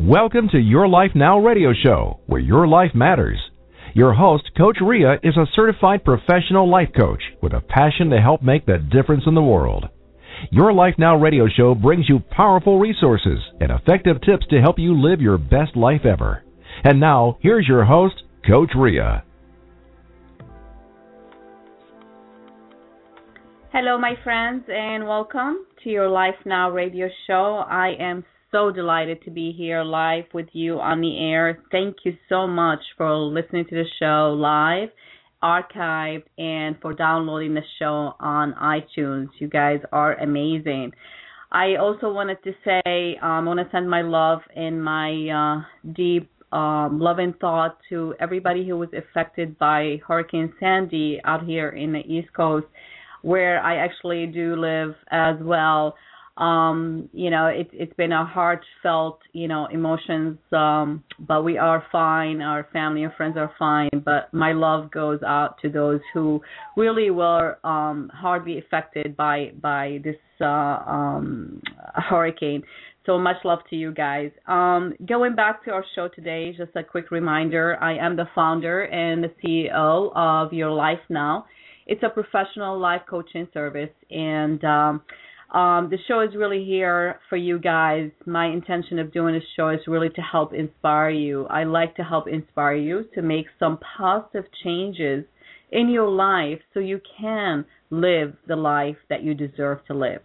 Welcome to Your Life Now radio show, where your life matters. Your host, Coach Rea, is a certified professional life coach with a passion to help make the difference in the world. Your Life Now radio show brings you powerful resources and effective tips to help you live your best life ever. And now, here's your host, Coach Rea. Hello, my friends, and welcome to your Life Now radio show. I am so delighted to be here live with you on the air. Thank you so much for listening to the show live, archived, and for downloading the show on iTunes. You guys are amazing. I also wanted to say um, I want to send my love and my uh, deep um, love and thought to everybody who was affected by Hurricane Sandy out here in the East Coast, where I actually do live as well um you know it it's been a heartfelt you know emotions um but we are fine. Our family and friends are fine but my love goes out to those who really were um hardly affected by by this uh um hurricane. So much love to you guys. Um going back to our show today just a quick reminder i am the founder and the ceo of your life now. It's a professional life coaching service and um um, the show is really here for you guys. My intention of doing this show is really to help inspire you. I like to help inspire you to make some positive changes in your life so you can live the life that you deserve to live.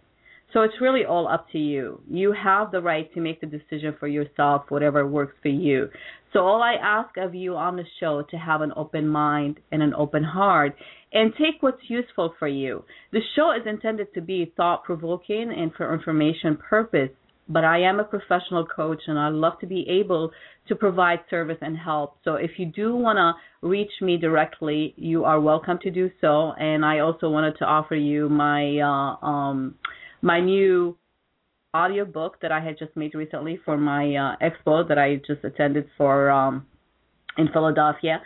So it's really all up to you. You have the right to make the decision for yourself, whatever works for you. So all I ask of you on the show to have an open mind and an open heart and take what's useful for you. The show is intended to be thought provoking and for information purpose, but I am a professional coach and I love to be able to provide service and help. So if you do want to reach me directly, you are welcome to do so. And I also wanted to offer you my uh, um, my new audio book that I had just made recently for my uh, expo that I just attended for um, in Philadelphia.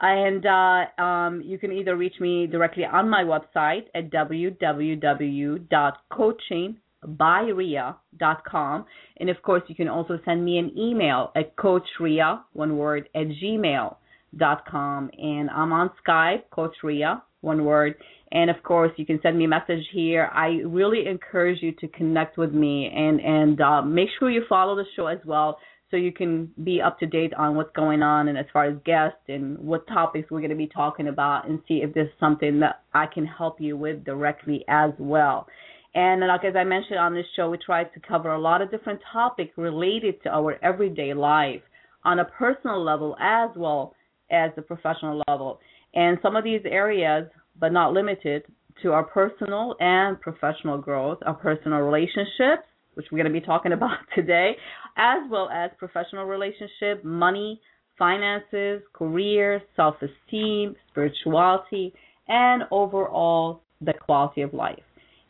And uh, um, you can either reach me directly on my website at www.coachingbyrea.com. And of course, you can also send me an email at coachrea, one word, at gmail.com. And I'm on Skype, Coach Rea, one word. And of course, you can send me a message here. I really encourage you to connect with me and and uh, make sure you follow the show as well, so you can be up to date on what's going on and as far as guests and what topics we're going to be talking about, and see if there's something that I can help you with directly as well. And like as I mentioned on this show, we try to cover a lot of different topics related to our everyday life on a personal level as well as the professional level. And some of these areas but not limited to our personal and professional growth, our personal relationships, which we're going to be talking about today, as well as professional relationship, money, finances, career, self-esteem, spirituality, and overall the quality of life.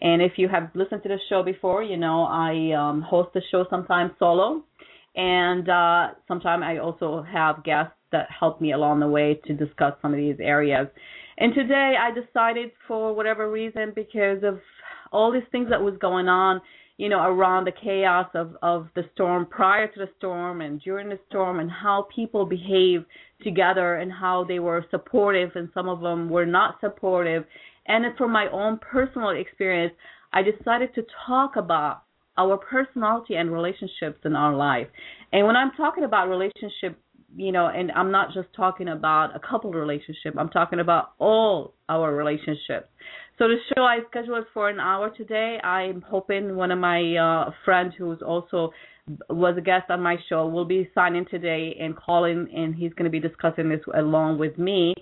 And if you have listened to the show before, you know I um, host the show sometimes solo, and uh, sometimes I also have guests that helped me along the way to discuss some of these areas. And today I decided for whatever reason because of all these things that was going on, you know, around the chaos of of the storm prior to the storm and during the storm and how people behave together and how they were supportive and some of them were not supportive. And from my own personal experience, I decided to talk about our personality and relationships in our life. And when I'm talking about relationship you know, and I'm not just talking about a couple relationship. I'm talking about all our relationships. So the show I scheduled for an hour today. I'm hoping one of my uh, friends who's also was a guest on my show will be signing today and calling, and he's going to be discussing this along with me.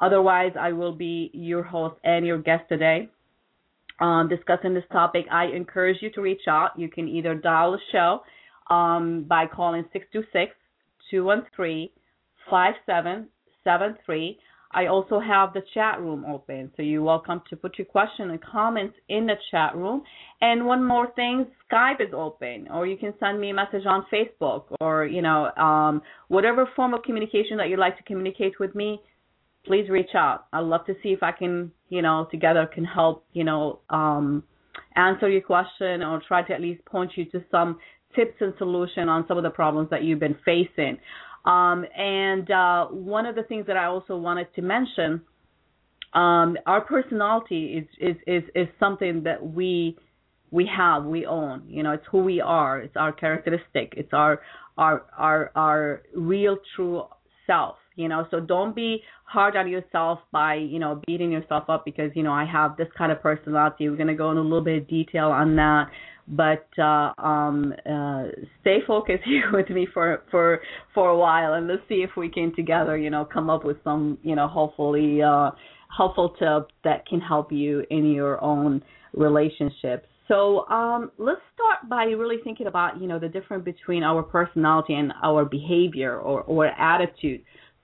Otherwise, I will be your host and your guest today. Um, discussing this topic, I encourage you to reach out. You can either dial the show um, by calling 626 213 5773. I also have the chat room open, so you're welcome to put your question and comments in the chat room. And one more thing, Skype is open, or you can send me a message on Facebook, or you know, um, whatever form of communication that you'd like to communicate with me. Please reach out. I'd love to see if I can, you know, together can help, you know, um, answer your question or try to at least point you to some tips and solution on some of the problems that you've been facing. Um, and uh, one of the things that I also wanted to mention, um, our personality is, is is is something that we we have, we own. You know, it's who we are. It's our characteristic. It's our our our our real true self. You know, so don't be hard on yourself by you know beating yourself up because you know I have this kind of personality. We're gonna go in a little bit of detail on that but uh, um, uh, stay focused here with me for for for a while, and let's see if we can together, you know, come up with some, you know, hopefully uh, helpful tip that can help you in your own relationships. So um, let's start by really thinking about, you know, the difference between our personality and our behavior or, or attitude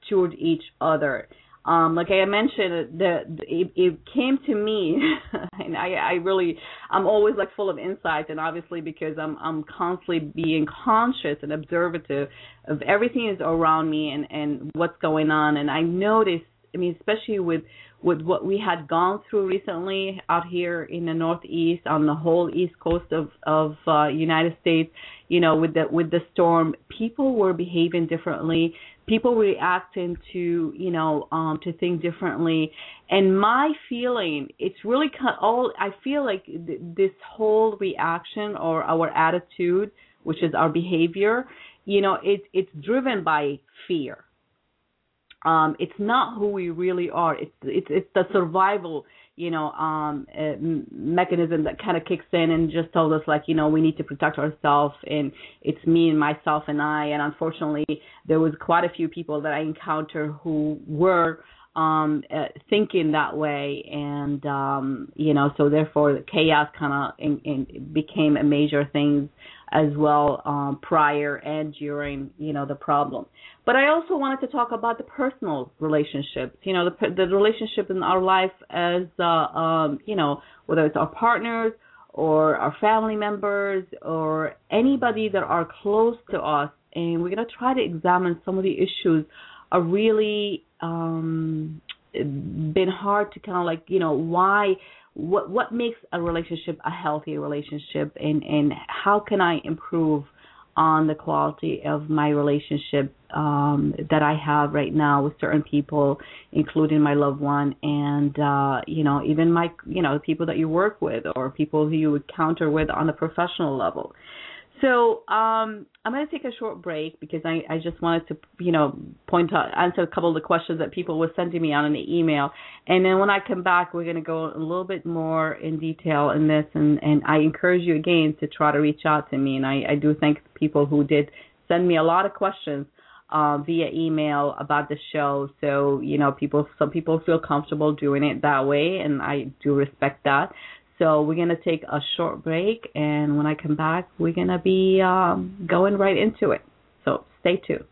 toward each other. Um, like I mentioned, the, it, it came to me, and I, I really, I'm always like full of insight, and obviously because I'm, I'm constantly being conscious and observative of everything is around me and and what's going on, and I noticed, I mean, especially with with what we had gone through recently out here in the Northeast, on the whole East Coast of of uh, United States, you know, with the with the storm, people were behaving differently people reacting to you know um to think differently. And my feeling it's really cut all i feel like th- this whole reaction or our attitude which is our behavior you know it's it's driven by fear. Um it's not who we really are. It's it's it's the survival you know um mechanism that kind of kicks in and just told us like you know we need to protect ourselves and it's me and myself and I. And unfortunately there was quite a few people that I encountered who were um uh, thinking that way. And um you know so therefore the chaos kind of in, in became a major thing as well um prior and during you know the problem. But I also wanted to talk about the personal relationships, you know, the the relationship in our life as uh, um, you know, whether it's our partners or our family members or anybody that are close to us, and we're gonna try to examine some of the issues are really um, been hard to kind of like you know why what what makes a relationship a healthy relationship and and how can I improve on the quality of my relationship um, that I have right now with certain people, including my loved one, and uh, you know even my you know the people that you work with or people who you encounter with on a professional level. So um, I'm going to take a short break because I, I just wanted to, you know, point out, answer a couple of the questions that people were sending me out in the email. And then when I come back, we're going to go a little bit more in detail in this. And, and I encourage you again to try to reach out to me. And I, I do thank people who did send me a lot of questions uh, via email about the show. So, you know, people, some people feel comfortable doing it that way, and I do respect that. So we're going to take a short break, and when I come back, we're going to be um, going right into it. So stay tuned.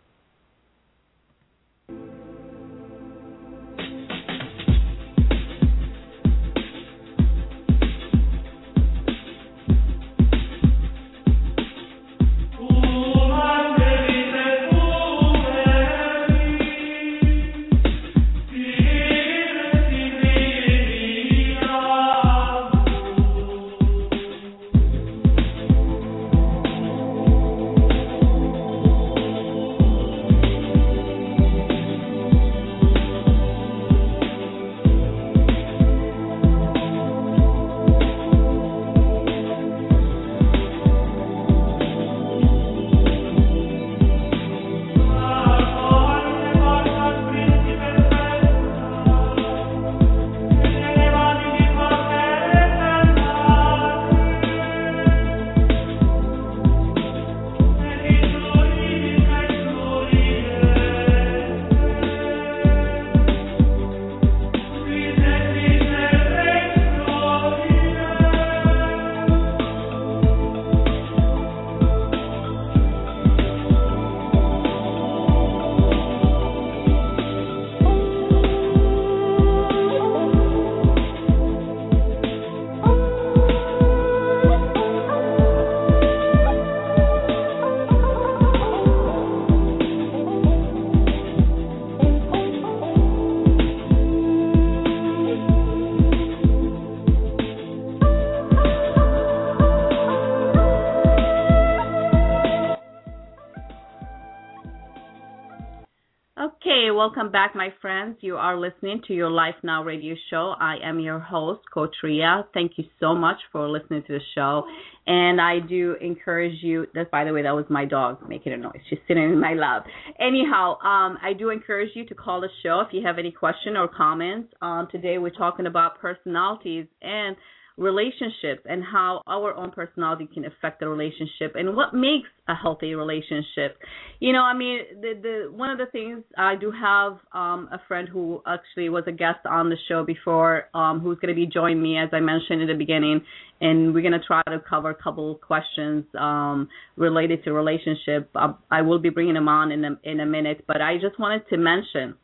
Welcome back, my friends. You are listening to your Life Now radio show. I am your host, Coach Rea. Thank you so much for listening to the show. And I do encourage you. That, by the way, that was my dog making a noise. She's sitting in my lap. Anyhow, um, I do encourage you to call the show if you have any question or comments. Um, today we're talking about personalities and relationships and how our own personality can affect the relationship and what makes a healthy relationship. You know, I mean, the the one of the things I do have um a friend who actually was a guest on the show before um who's going to be joining me as I mentioned in the beginning and we're going to try to cover a couple questions um related to relationship. I, I will be bringing them on in a in a minute, but I just wanted to mention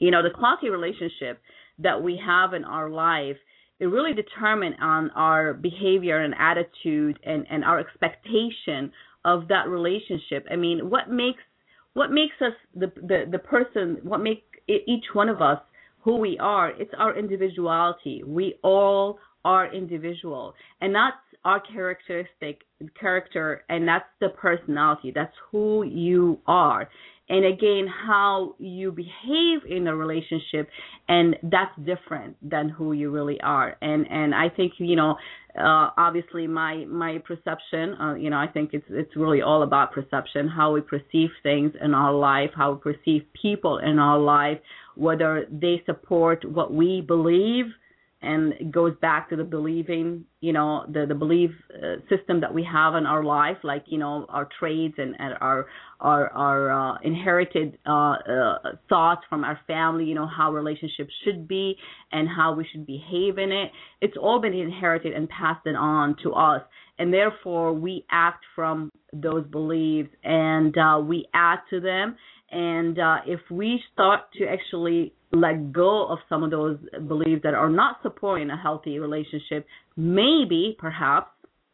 you know, the quality relationship that we have in our life it really determine on our behavior and attitude and, and our expectation of that relationship. I mean, what makes what makes us the the, the person what make each one of us who we are it's our individuality. We all are individual and that's our characteristic character and that's the personality. That's who you are and again how you behave in a relationship and that's different than who you really are. And and i think you know uh obviously my my perception uh, you know i think it's it's really all about perception how we perceive things in our life how we perceive people in our life whether they support what we believe and it goes back to the believing, you know, the the belief uh, system that we have in our life, like you know our traits and, and our our our uh, inherited uh, uh, thoughts from our family, you know how relationships should be and how we should behave in it. It's all been inherited and passed it on to us, and therefore we act from those beliefs and uh, we add to them. And uh, if we start to actually let go of some of those beliefs that are not supporting a healthy relationship, maybe, perhaps,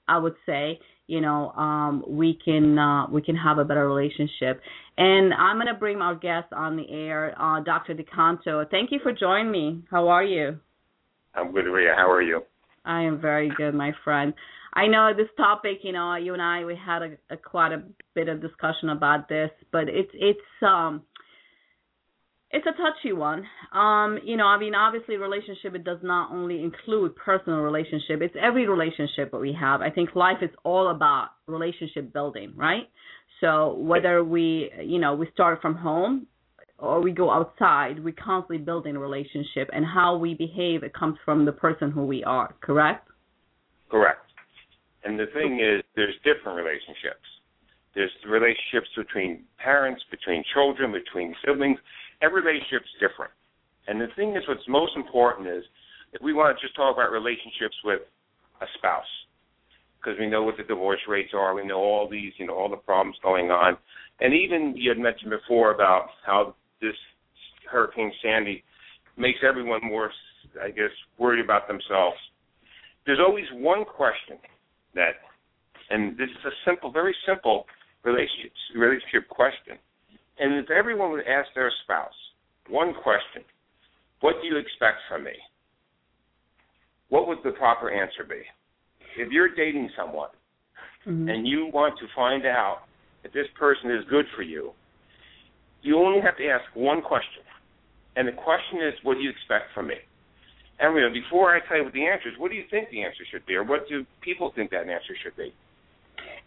I would say, you know, um, we can uh, we can have a better relationship. And I'm going to bring our guest on the air, uh, Dr. DeCanto. Thank you for joining me. How are you? I'm good, Rea. How are you? I am very good, my friend. I know this topic, you know, you and I we had a, a quite a bit of discussion about this, but it's it's um it's a touchy one. Um, you know, I mean, obviously, relationship it does not only include personal relationship; it's every relationship that we have. I think life is all about relationship building, right? So whether we, you know, we start from home or we go outside, we constantly building a relationship, and how we behave it comes from the person who we are. Correct? Correct. And the thing is, there's different relationships. There's relationships between parents, between children, between siblings every relationship's different. And the thing is, what's most important is if we want to just talk about relationships with a spouse, because we know what the divorce rates are, we know all these, you know, all the problems going on, and even you had mentioned before about how this Hurricane Sandy makes everyone more, I guess, worried about themselves. There's always one question that, and this is a simple, very simple relationship relationship question and if everyone would ask their spouse one question, what do you expect from me? What would the proper answer be? If you're dating someone mm-hmm. and you want to find out if this person is good for you, you only have to ask one question. And the question is, what do you expect from me? And you know, before I tell you what the answer is, what do you think the answer should be, or what do people think that answer should be?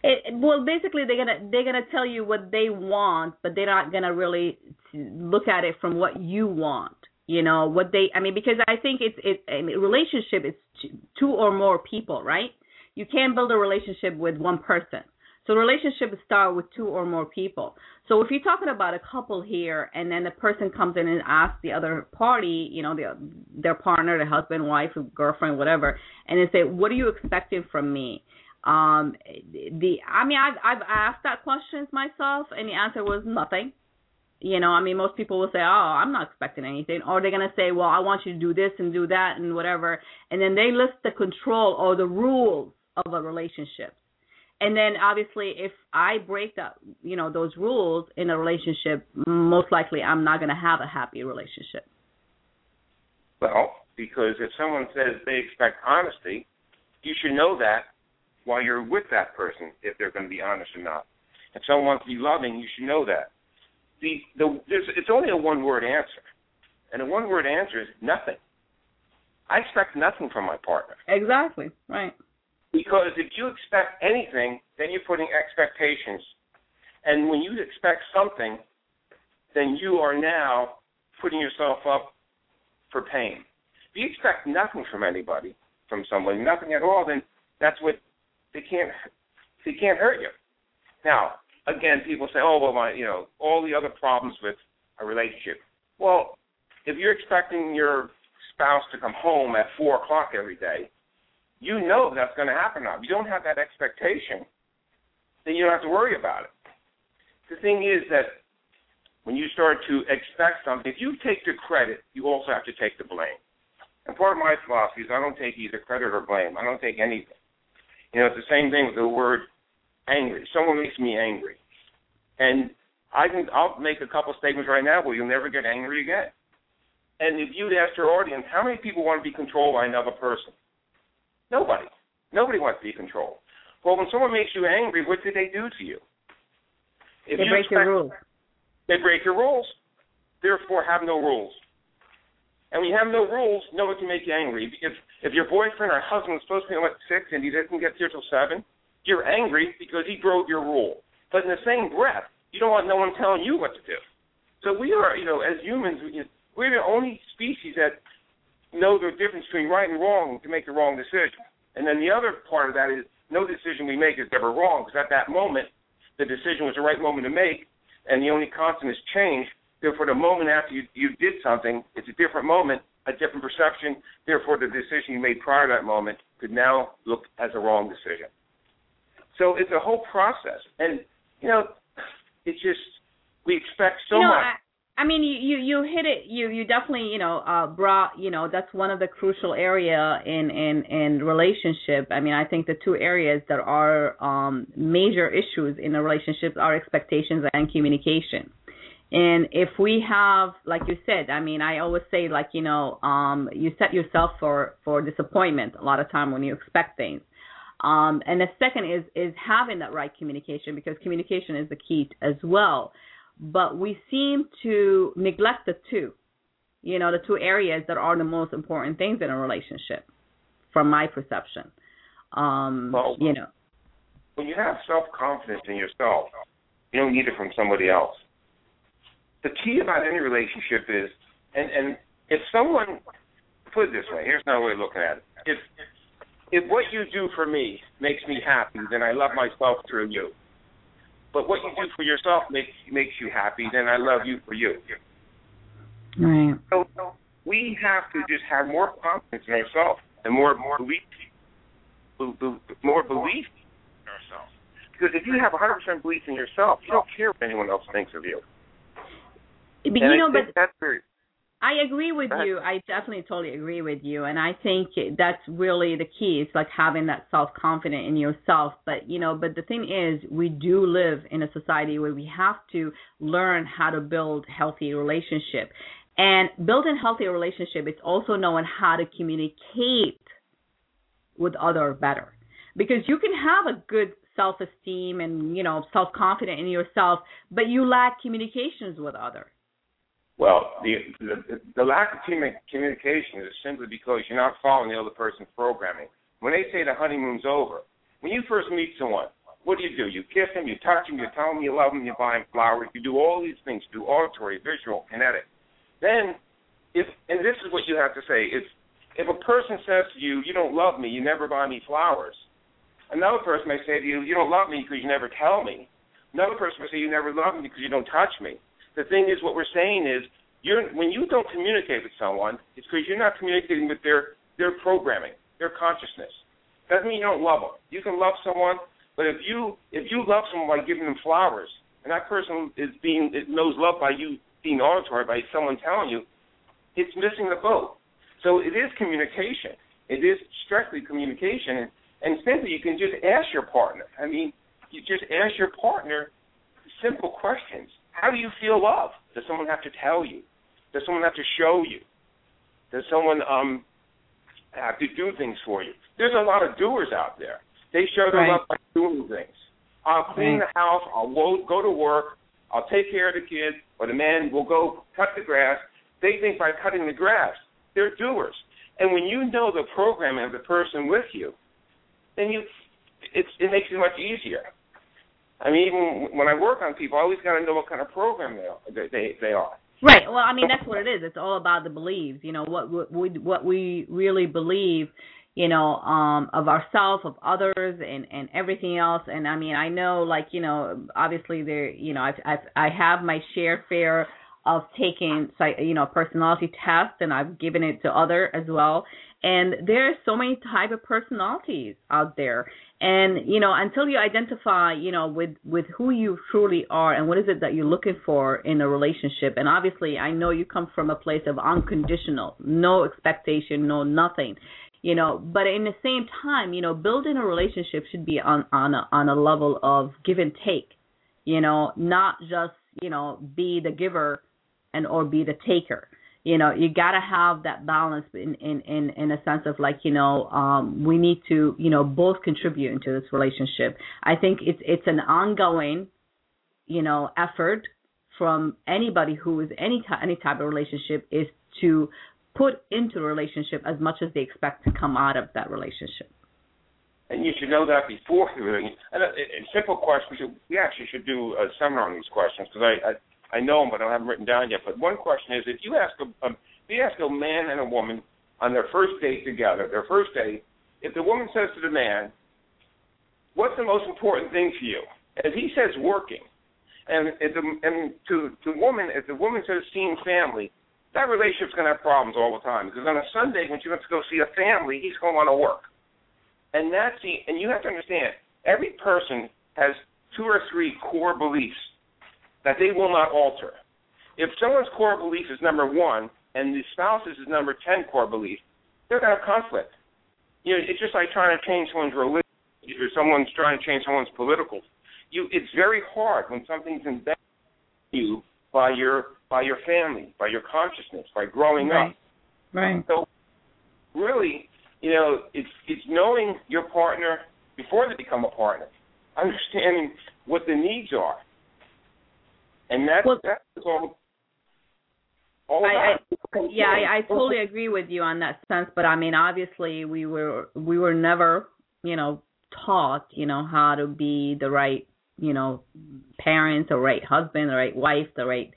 It, well, basically, they're gonna they're gonna tell you what they want, but they're not gonna really look at it from what you want. You know what they? I mean, because I think it's it. I mean, relationship is two or more people, right? You can't build a relationship with one person. So relationship start with two or more people. So if you're talking about a couple here, and then the person comes in and asks the other party, you know, the, their partner, the husband, wife, girlfriend, whatever, and they say, "What are you expecting from me?" Um, the I mean, I've I've asked that questions myself, and the answer was nothing. You know, I mean, most people will say, "Oh, I'm not expecting anything," or they're gonna say, "Well, I want you to do this and do that and whatever," and then they list the control or the rules of a relationship. And then obviously, if I break that, you know, those rules in a relationship, most likely I'm not gonna have a happy relationship. Well, because if someone says they expect honesty, you should know that while you're with that person if they're going to be honest or not. If someone wants to be loving, you should know that. the the there's, it's only a one word answer, and a one word answer is nothing. I expect nothing from my partner. Exactly. Right. Because if you expect anything, then you're putting expectations. And when you expect something, then you are now putting yourself up for pain. If you expect nothing from anybody, from someone, nothing at all, then that's what they can't they can't hurt you. Now, again, people say, "Oh, well, my, you know, all the other problems with a relationship." Well, if you're expecting your spouse to come home at four o'clock every day, you know that's going to happen now. If you don't have that expectation, then you don't have to worry about it. The thing is that when you start to expect something, if you take the credit, you also have to take the blame. And part of my philosophy is I don't take either credit or blame. I don't take anything. You know, it's the same thing with the word angry. Someone makes me angry. And I can I'll make a couple statements right now where you'll never get angry again. And if you'd ask your audience, how many people want to be controlled by another person? Nobody. Nobody wants to be controlled. Well, when someone makes you angry, what did they do to you? If they you break expect, your rules. They break your rules. Therefore, have no rules. And you have no rules, no one can make you angry. If if your boyfriend or husband is supposed to be home at six and he doesn't get here till seven, you're angry because he broke your rule. But in the same breath, you don't want no one telling you what to do. So we are, you know, as humans, we're the only species that know the difference between right and wrong to make the wrong decision. And then the other part of that is no decision we make is ever wrong because at that moment, the decision was the right moment to make, and the only constant is change. Therefore, the moment after you, you did something, it's a different moment, a different perception. Therefore, the decision you made prior to that moment could now look as a wrong decision. So it's a whole process, and you know, it's just we expect so you know, much. I, I mean, you, you you hit it. You you definitely you know uh, brought you know that's one of the crucial area in in in relationship. I mean, I think the two areas that are um, major issues in a relationship are expectations and communication. And if we have, like you said, I mean, I always say, like you know, um, you set yourself for for disappointment a lot of time when you expect things. Um, and the second is is having that right communication because communication is the key as well. But we seem to neglect the two, you know, the two areas that are the most important things in a relationship, from my perception. Um, well, you know, when you have self confidence in yourself, you don't need it from somebody else. The key about any relationship is, and and if someone put it this way, here's another way of looking at it. If if what you do for me makes me happy, then I love myself through you. But what you do for yourself makes makes you happy, then I love you for you. Right. So, we have to just have more confidence in ourselves and more more belief, more belief in ourselves. Because if you have 100% belief in yourself, you don't care what anyone else thinks of you. But you know, but I agree with you. I definitely totally agree with you, and I think that's really the key. It's like having that self confidence in yourself. But you know, but the thing is, we do live in a society where we have to learn how to build healthy relationship, and building healthy relationship. It's also knowing how to communicate with other better, because you can have a good self esteem and you know self confidence in yourself, but you lack communications with others well, the, the the lack of communication is simply because you're not following the other person's programming. When they say the honeymoon's over, when you first meet someone, what do you do? You kiss them, you touch them, you tell them you love them, you buy them flowers, you do all these things, you do auditory, visual, kinetic. Then, if and this is what you have to say: if if a person says to you, "You don't love me, you never buy me flowers," another person may say to you, "You don't love me because you never tell me." Another person may say, "You never love me because you don't touch me." The thing is, what we're saying is, you're when you don't communicate with someone, it's because you're not communicating with their their programming, their consciousness. Doesn't mean you don't love them. You can love someone, but if you if you love someone by giving them flowers, and that person is being knows love by you being auditory by someone telling you, it's missing the boat. So it is communication. It is strictly communication, and, and simply you can just ask your partner. I mean, you just ask your partner simple questions. How do you feel love? Does someone have to tell you? Does someone have to show you? Does someone um have to do things for you? There's a lot of doers out there. They show their right. love by doing things. I'll clean right. the house. I'll go to work. I'll take care of the kids, or the man will go cut the grass. They think by cutting the grass, they're doers. And when you know the programming of the person with you, then you it's it makes it much easier. I mean, even when I work on people, I always got to know what kind of program they are, they they are. Right. Well, I mean, that's what it is. It's all about the beliefs. You know, what what we what we really believe. You know, um, of ourselves, of others, and and everything else. And I mean, I know, like you know, obviously there, you know, I've, I've I have my share fair of taking, you know, personality tests, and I've given it to other as well. And there's so many type of personalities out there. And, you know, until you identify, you know, with, with who you truly are and what is it that you're looking for in a relationship. And obviously I know you come from a place of unconditional, no expectation, no nothing you know but in the same time you know building a relationship should be on on a, on a level of give and take you know not just you know be the giver and or be the taker you know you got to have that balance in in in in a sense of like you know um we need to you know both contribute into this relationship i think it's it's an ongoing you know effort from anybody who is any type any type of relationship is to put into a relationship as much as they expect to come out of that relationship and you should know that before really. And a, a simple question. We actually should do a seminar on these questions because I, I I know them, but I don't have them written down yet. But one question is, if you ask a, um, if you ask a man and a woman on their first date together, their first date, if the woman says to the man, "What's the most important thing for you?" If he says working, and if the, and to to woman, if the woman says seeing family, that relationship's to have problems all the time because on a Sunday when she wants to go see a family, he's going want to work, and that's the and you have to understand every person has two or three core beliefs that they will not alter. If someone's core belief is number one and the spouse's is number ten core belief, they're going to have conflict. You know, it's just like trying to change someone's religion or someone's trying to change someone's political. You, it's very hard when something's embedded in you by your by your family, by your consciousness, by growing right. up. Right. So, really, you know, it's it's knowing your partner before they become a partner, understanding what the needs are, and that's well, that's all. all I, I, yeah, I, I totally agree with you on that sense, but I mean, obviously, we were we were never, you know, taught, you know, how to be the right, you know, parents, the right husband, the right wife, the right,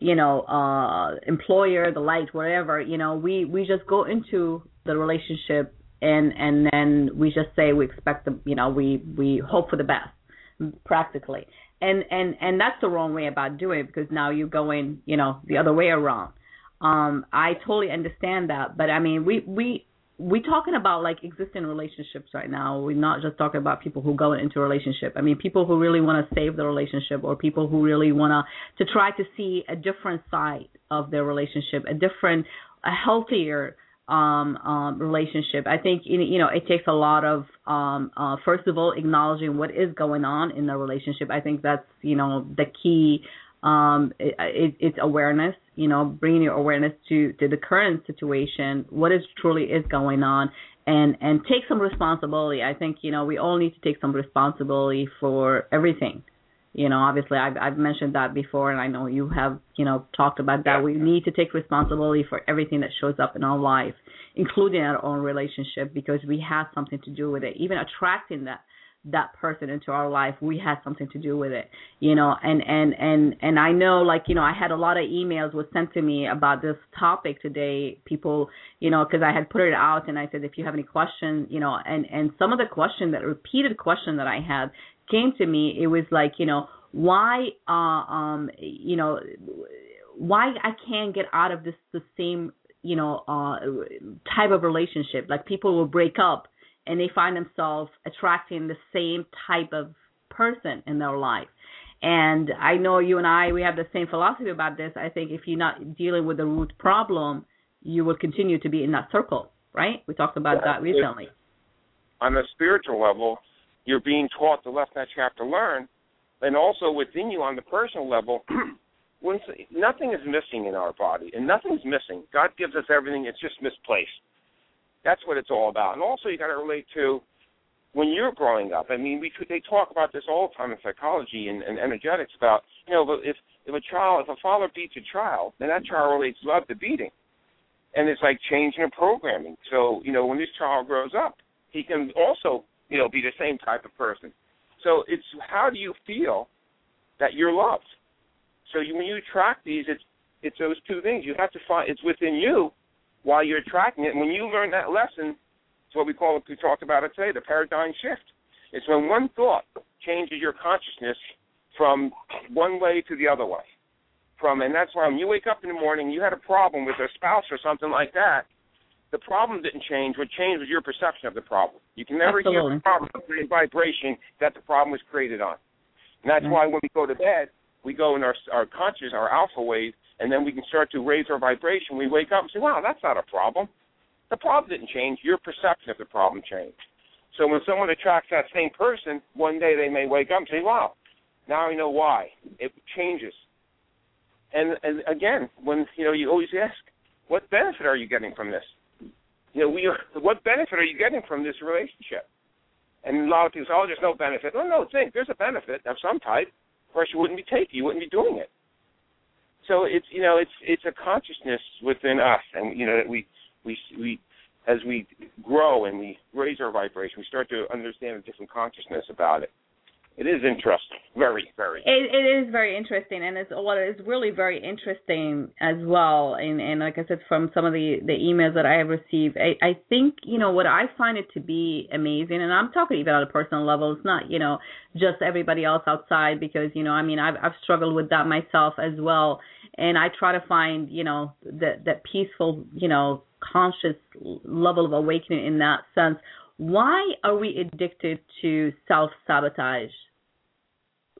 you know, uh employer, the light, whatever. You know, we we just go into the relationship and and then we just say we expect the, you know, we we hope for the best, practically and and and that's the wrong way about doing it because now you're going you know the other way around. Um i totally understand that but i mean we we we're talking about like existing relationships right now. We're not just talking about people who go into a relationship. I mean people who really want to save the relationship or people who really want to to try to see a different side of their relationship a different a healthier um, um, relationship. I think you know it takes a lot of um, uh, first of all acknowledging what is going on in the relationship. I think that's you know the key. Um, it, it, it's awareness. You know, bringing your awareness to to the current situation, what is truly is going on, and and take some responsibility. I think you know we all need to take some responsibility for everything you know obviously i've i've mentioned that before and i know you have you know talked about that. We need to take responsibility for everything that shows up in our life including our own relationship because we have something to do with it. Even attracting that that person into our life we had something to do with it you know and and and and i know like you know i had a lot of emails was sent to me about this topic today. People you know because i had put it out and i said if you have any questions you know and and some of the question that repeated question that i had came to me, it was like, you know, why, uh, um, you know, why I can't get out of this the same, you know, uh, type of relationship. Like people will break up and they find themselves attracting the same type of person in their life. And I know you and I, we have the same philosophy about this. I think if you're not dealing with the root problem, you will continue to be in that circle, right? We talked about yeah, that recently. On a spiritual level, you're being taught the left that you have to learn, and also within you on the personal level, once nothing is missing in our body, and nothing's missing. God gives us everything; it's just misplaced. That's what it's all about. And also, you got to relate to when you're growing up. I mean, we they talk about this all the time in psychology and, and energetics about you know if if a child if a father beats a child, then that child relates love to beating, and it's like changing the programming. So you know when this child grows up, he can also you know be the same type of person. So it's how do you feel that you're loved? So you, when you attract these, it's it's those two things. You have to find it's within you while you're attracting it. And when you learn that lesson, it's what we call it. We talked about it today, the paradigm shift. It's when one thought changes your consciousness from one way to the other way. From and that's why when you wake up in the morning, you had a problem with a spouse or something like that. The problem didn't change. What changed was your perception of the problem. You can never Absolutely. hear the problem in vibration that the problem was created on. And that's Right. why when we go to bed, we go in our our conscious, our alpha wave, and then we can start to raise our vibration. We wake up and say, "Wow, that's not a problem." The problem didn't change. Your perception of the problem changed. So when someone attracts that same person, one day they may wake up and say, "Wow, now I know why." It changes. And and again, when you know, you always ask, "What benefit are you getting from this?" You know, we are, what benefit are you getting from this relationship? And a lot of people say, "Oh, there's no benefit." No, no, think there's a benefit of some type. Or else you wouldn't be taking, you wouldn't be doing it. So it's you know it's it's a consciousness within us, and you know that we we we as we grow and we raise our vibration, we start to understand a different consciousness about it. It is interesting, very very. It, it is very interesting, and it's what is really very interesting as well. And, and like I said, from some of the the emails that I have received, I, I think you know what I find it to be amazing, and I'm talking even on a personal level. It's not you know just everybody else outside because you know I mean I've I've struggled with that myself as well, and I try to find you know that that peaceful you know conscious level of awakening in that sense. Why are we addicted to self sabotage?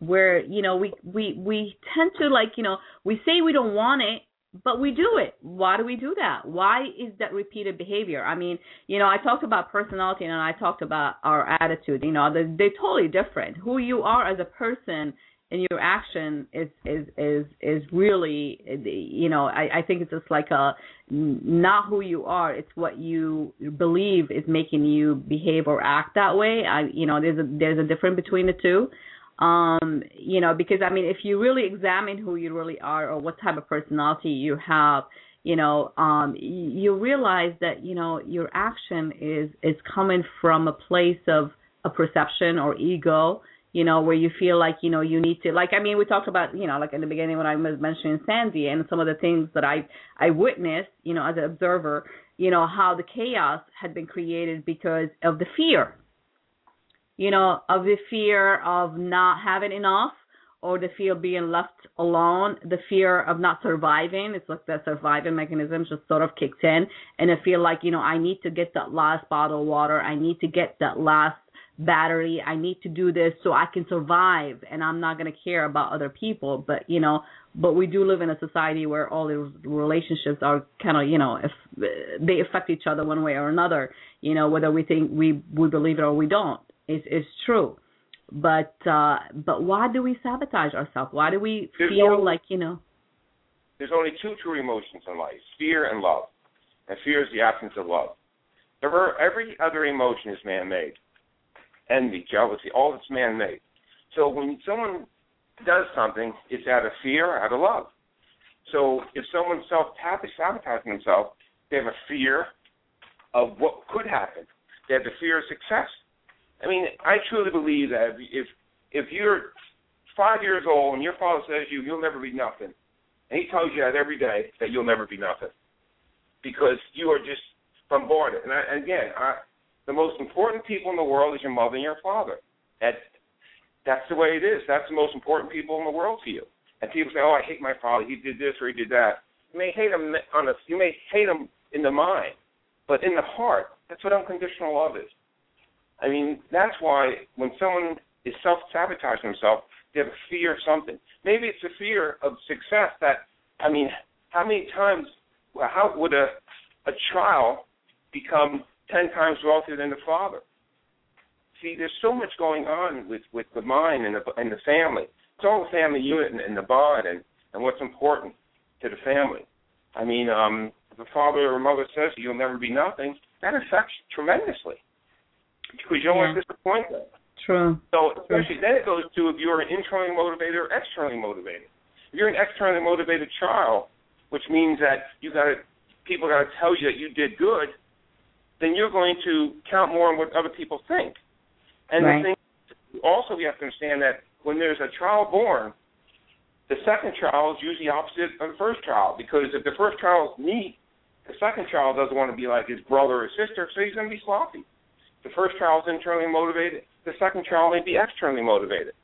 where you know we we we tend to like you know we say we don't want it but we do it. Why do we do that? Why is that repeated behavior? I mean you know i talked about personality and i talked about our attitude. You know they're, they're totally different. Who you are as a person and your action is is is is really you know i i think it's just like a not who you are. It's what you believe is making you behave or act that way. I you know there's a there's a difference between the two. Um you know because i mean if you really examine who you really are or what type of personality you have you know um you realize that you know your action is is coming from a place of a perception or ego you know where you feel like you know you need to like i mean we talked about you know like in the beginning when i was mentioning sandy and some of the things that i i witnessed you know as an observer you know how the chaos had been created because of the fear you know, of the fear of not having enough or the fear of being left alone, the fear of not surviving. It's like the surviving mechanism just sort of kicks in. And I feel like, you know, I need to get that last bottle of water. I need to get that last battery. I need to do this so I can survive and I'm not going to care about other people. But, you know, but we do live in a society where all the relationships are kind of, you know, if they affect each other one way or another, you know, whether we think we, we believe it or we don't is is true. But uh but why do we sabotage ourselves? Why do we There's feel no- like, you know, There's only two true emotions in life: fear and love. And fear is the absence of love. Every other emotion is man-made. Envy, jealousy, all that's man-made. So when someone does something, it's out of fear, out of love. So if someone's self-sabotaging themselves, they have a fear of what could happen. They have the fear of success. I mean, I truly believe that if if you're five years old and your father says you you'll never be nothing, and he tells you that every day that you'll never be nothing, because you are just bombarded. And, I, and again, I, the most important people in the world is your mother and your father. That that's the way it is. That's the most important people in the world to you. And people say, "Oh, I hate my father. He did this or he did that." You may hate him on a, you may hate him in the mind, but in the heart, that's what unconditional love is. I mean, that's why when someone is self-sabotaging themselves, they have a fear of something. Maybe it's a fear of success. That I mean, how many times? How would a a child become ten times wealthier than the father? See, there's so much going on with with the mind and the and the family. It's all the family unit and, and the bond and and what's important to the family. I mean, um, if a father or mother says you'll never be nothing, that affects tremendously. because you don't Yeah. want to disappoint them. True. So especially then it goes to if you're an internally motivated or externally motivated. If you're an externally motivated child, which means that you got to people got to tell you that you did good, then you're going to count more on what other people think. And Right. the thing also we have to understand that when there's a child born, the second child is usually opposite of the first child because if the first child is neat, the second child doesn't want to be like his brother or sister, so he's going to be sloppy. The first child is internally motivated. The second child may be externally motivated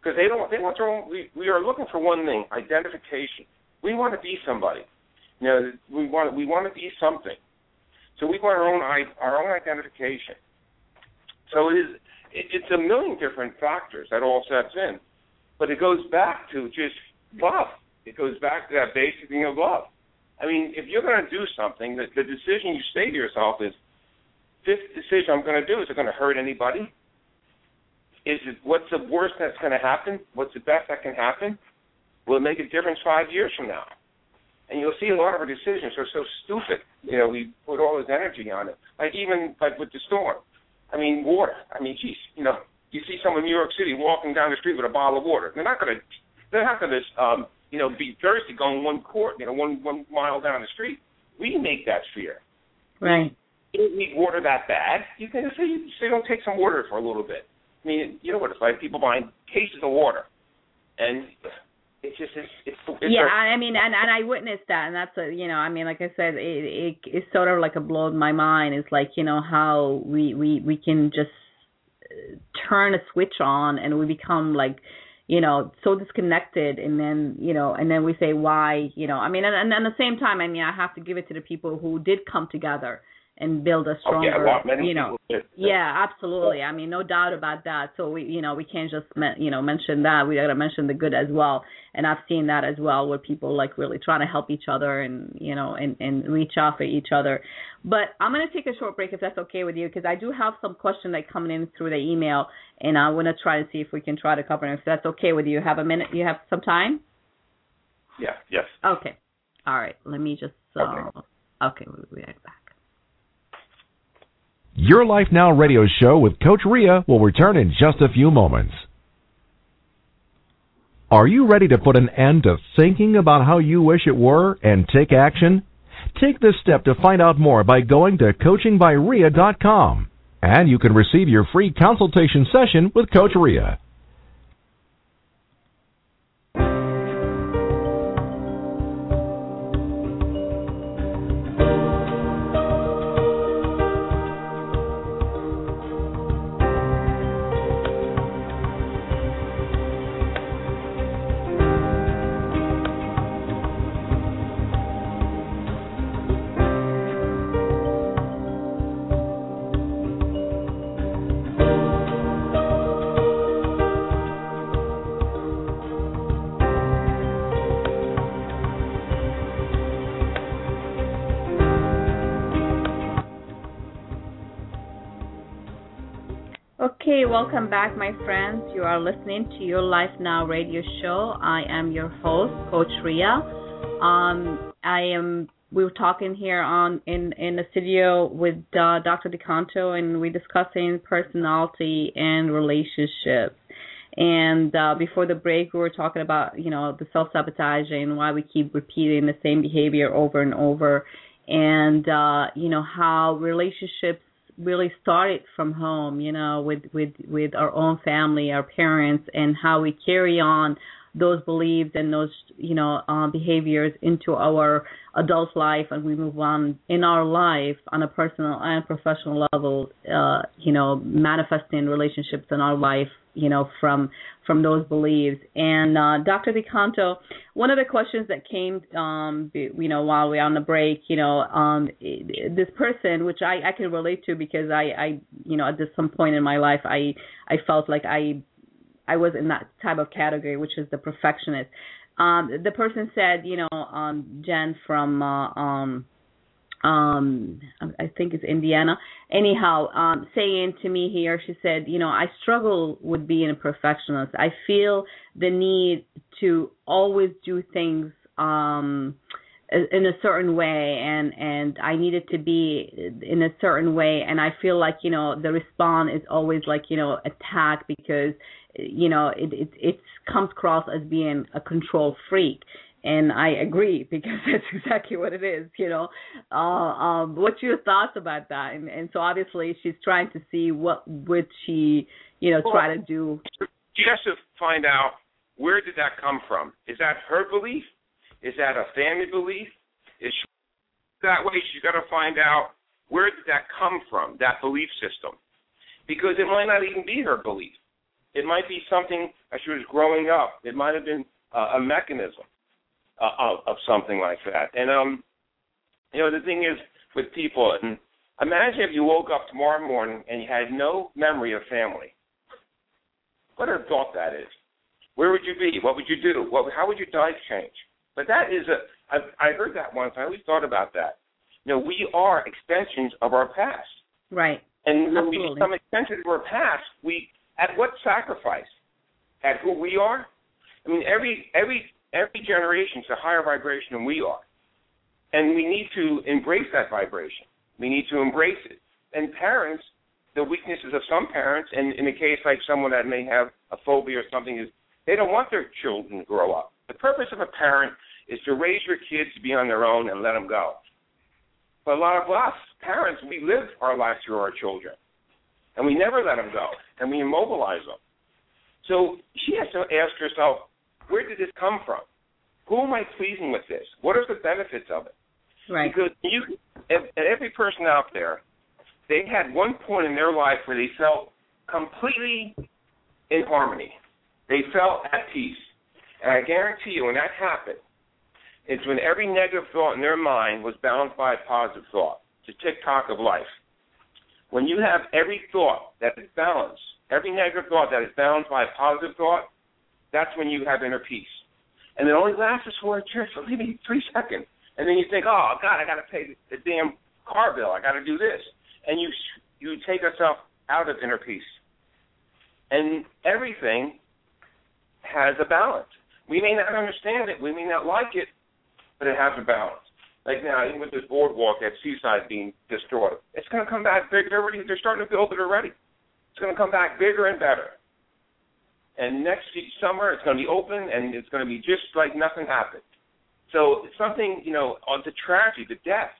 because they don't. They want their own. We, we are looking for one thing: identification. We want to be somebody. You know, we want we want to be something. So we want our own our own identification. So it is. It's a million different factors that all sets in, but it goes back to just love. It goes back to that basic thing of love. I mean, if you're going to do something, the, the decision you say to yourself is, "This decision I'm going to do is it going to hurt anybody? Is it what's the worst that's going to happen? What's the best that can happen? Will it make a difference five years from now?" And you'll see a lot of our decisions are so stupid. You know, we put all this energy on it. Like even like with the storm. I mean, water. I mean, geez, you know, you see someone in New York City walking down the street with a bottle of water. They're not going to, they're not to, um, you know, be thirsty going one court, you know, one one mile down the street. We make that fear. Right. You don't need water that bad. You can say, say, don't take some water for a little bit. I mean, you know what it's like. People buying cases of water, and it's just it's it's, it's yeah, i mean, and and I witnessed that, and that's a you know, I mean, like I said, it it it's sort of like a blowed my mind. It's like you know how we we we can just uh, turn a switch on and we become like you know so disconnected and then you know and then we say why? You know i mean and, and at the same time i mean i have to give it to the people who did come together and build a oh, stronger yeah, lot many you know yeah, absolutely. I mean, no doubt about that. So we, you know, we can't just, you know, mention that. We got to mention the good as well. And I've seen that as well, where people like really trying to help each other and, you know, and and reach out for each other. But I'm gonna take a short break if that's okay with you, because I do have some questions that coming in through the email, and I want to try and see if we can try to cover them. If that's okay with you, have a minute? You have some time? Yeah, yes. Okay. All right. Let me just. Uh, Okay. okay. We'll be right back. Your Life Now radio show with Coach Rea will return in just a few moments. Are you ready to put an end to thinking about how you wish it were and take action? Take this step to find out more by going to coachingbyrea.com and you can receive your free consultation session with Coach Rea. Welcome back, my friends. You are listening to Your Life Now radio show. I am your host, Coach Rea. Um, I am. We were talking here on in in the studio with uh, Dr. DeCanto, and we're discussing personality and relationships. And uh, before the break, we were talking about you know the self sabotaging, why we keep repeating the same behavior over and over, and uh, you know how relationships really started from home, you know, with with with our own family, our parents, and how we carry on those beliefs and those you know uh, behaviors into our adult life, and we move on in our life on a personal and professional level, uh, you know, manifesting relationships in our life, you know, from from those beliefs. And uh, Dr. DeCanto, one of the questions that came, um, you know, while we are on the break, you know, um, this person, which I, I can relate to because I, I, you know, at this some point in my life, I, I felt like I, I was in that type of category, which is the perfectionist. Um, the person said, you know, um, Jen from, uh, um, um I think it's Indiana. Anyhow, um saying to me here, she said, you know, I struggle with being a perfectionist. I feel the need to always do things um in a certain way and and I need it to be in a certain way and I feel like you know the response is always like you know attack because you know it it it comes across as being a control freak and I agree because that's exactly what it is you know? Uh um what's your thoughts about that? And and so obviously she's trying to see what would she you know well, try to do. she has to find out where did that come from? Is that her belief? Is that a family belief? Is she, that way? She's got to find out where did that come from, that belief system, because it might not even be her belief. It might be something as she was growing up. It might have been uh, a mechanism uh, of, of something like that. And um, you know, the thing is with people, and imagine if you woke up tomorrow morning and you had no memory of family. What a thought that is. Where would you be? What would you do? What, how would your life change? But that is a I've, I heard that once. I always thought about that. You know, we are extensions of our past. Right. And when Absolutely. we become extensions of our past, we at what sacrifice? At who we are? I mean, every every every generation is a higher vibration than we are, and we need to embrace that vibration. We need to embrace it. And parents, the weaknesses of some parents, and in a case like someone that may have a phobia or something, is they don't want their children to grow up. The purpose of a parent is to raise your kids to be on their own and let them go. But a lot of us, parents, we live our life through our children. And we never let them go. And we immobilize them. So she has to ask herself, where did this come from? Who am I pleasing with this? What are the benefits of it? Right. Because you, every person out there, they had one point in their life where they felt completely in harmony. They felt at peace. And I guarantee you, when that happened, it's when every negative thought in their mind was balanced by a positive thought. It's a tick tock of life. When you have every thought that is balanced, every negative thought that is balanced by a positive thought, that's when you have inner peace. And it only lasts for just maybe three seconds. And then you think, oh God, I got to pay the, the damn car bill. I got to do this, and you you take yourself out of inner peace. And everything has a balance. We may not understand it, we may not like it, but it has a balance. Like now, even with this boardwalk at Seaside being destroyed, it's going to come back bigger. They're starting to build it already. It's going to come back bigger and better. And next summer, it's going to be open, and it's going to be just like nothing happened. So something, you know, on the tragedy, the death,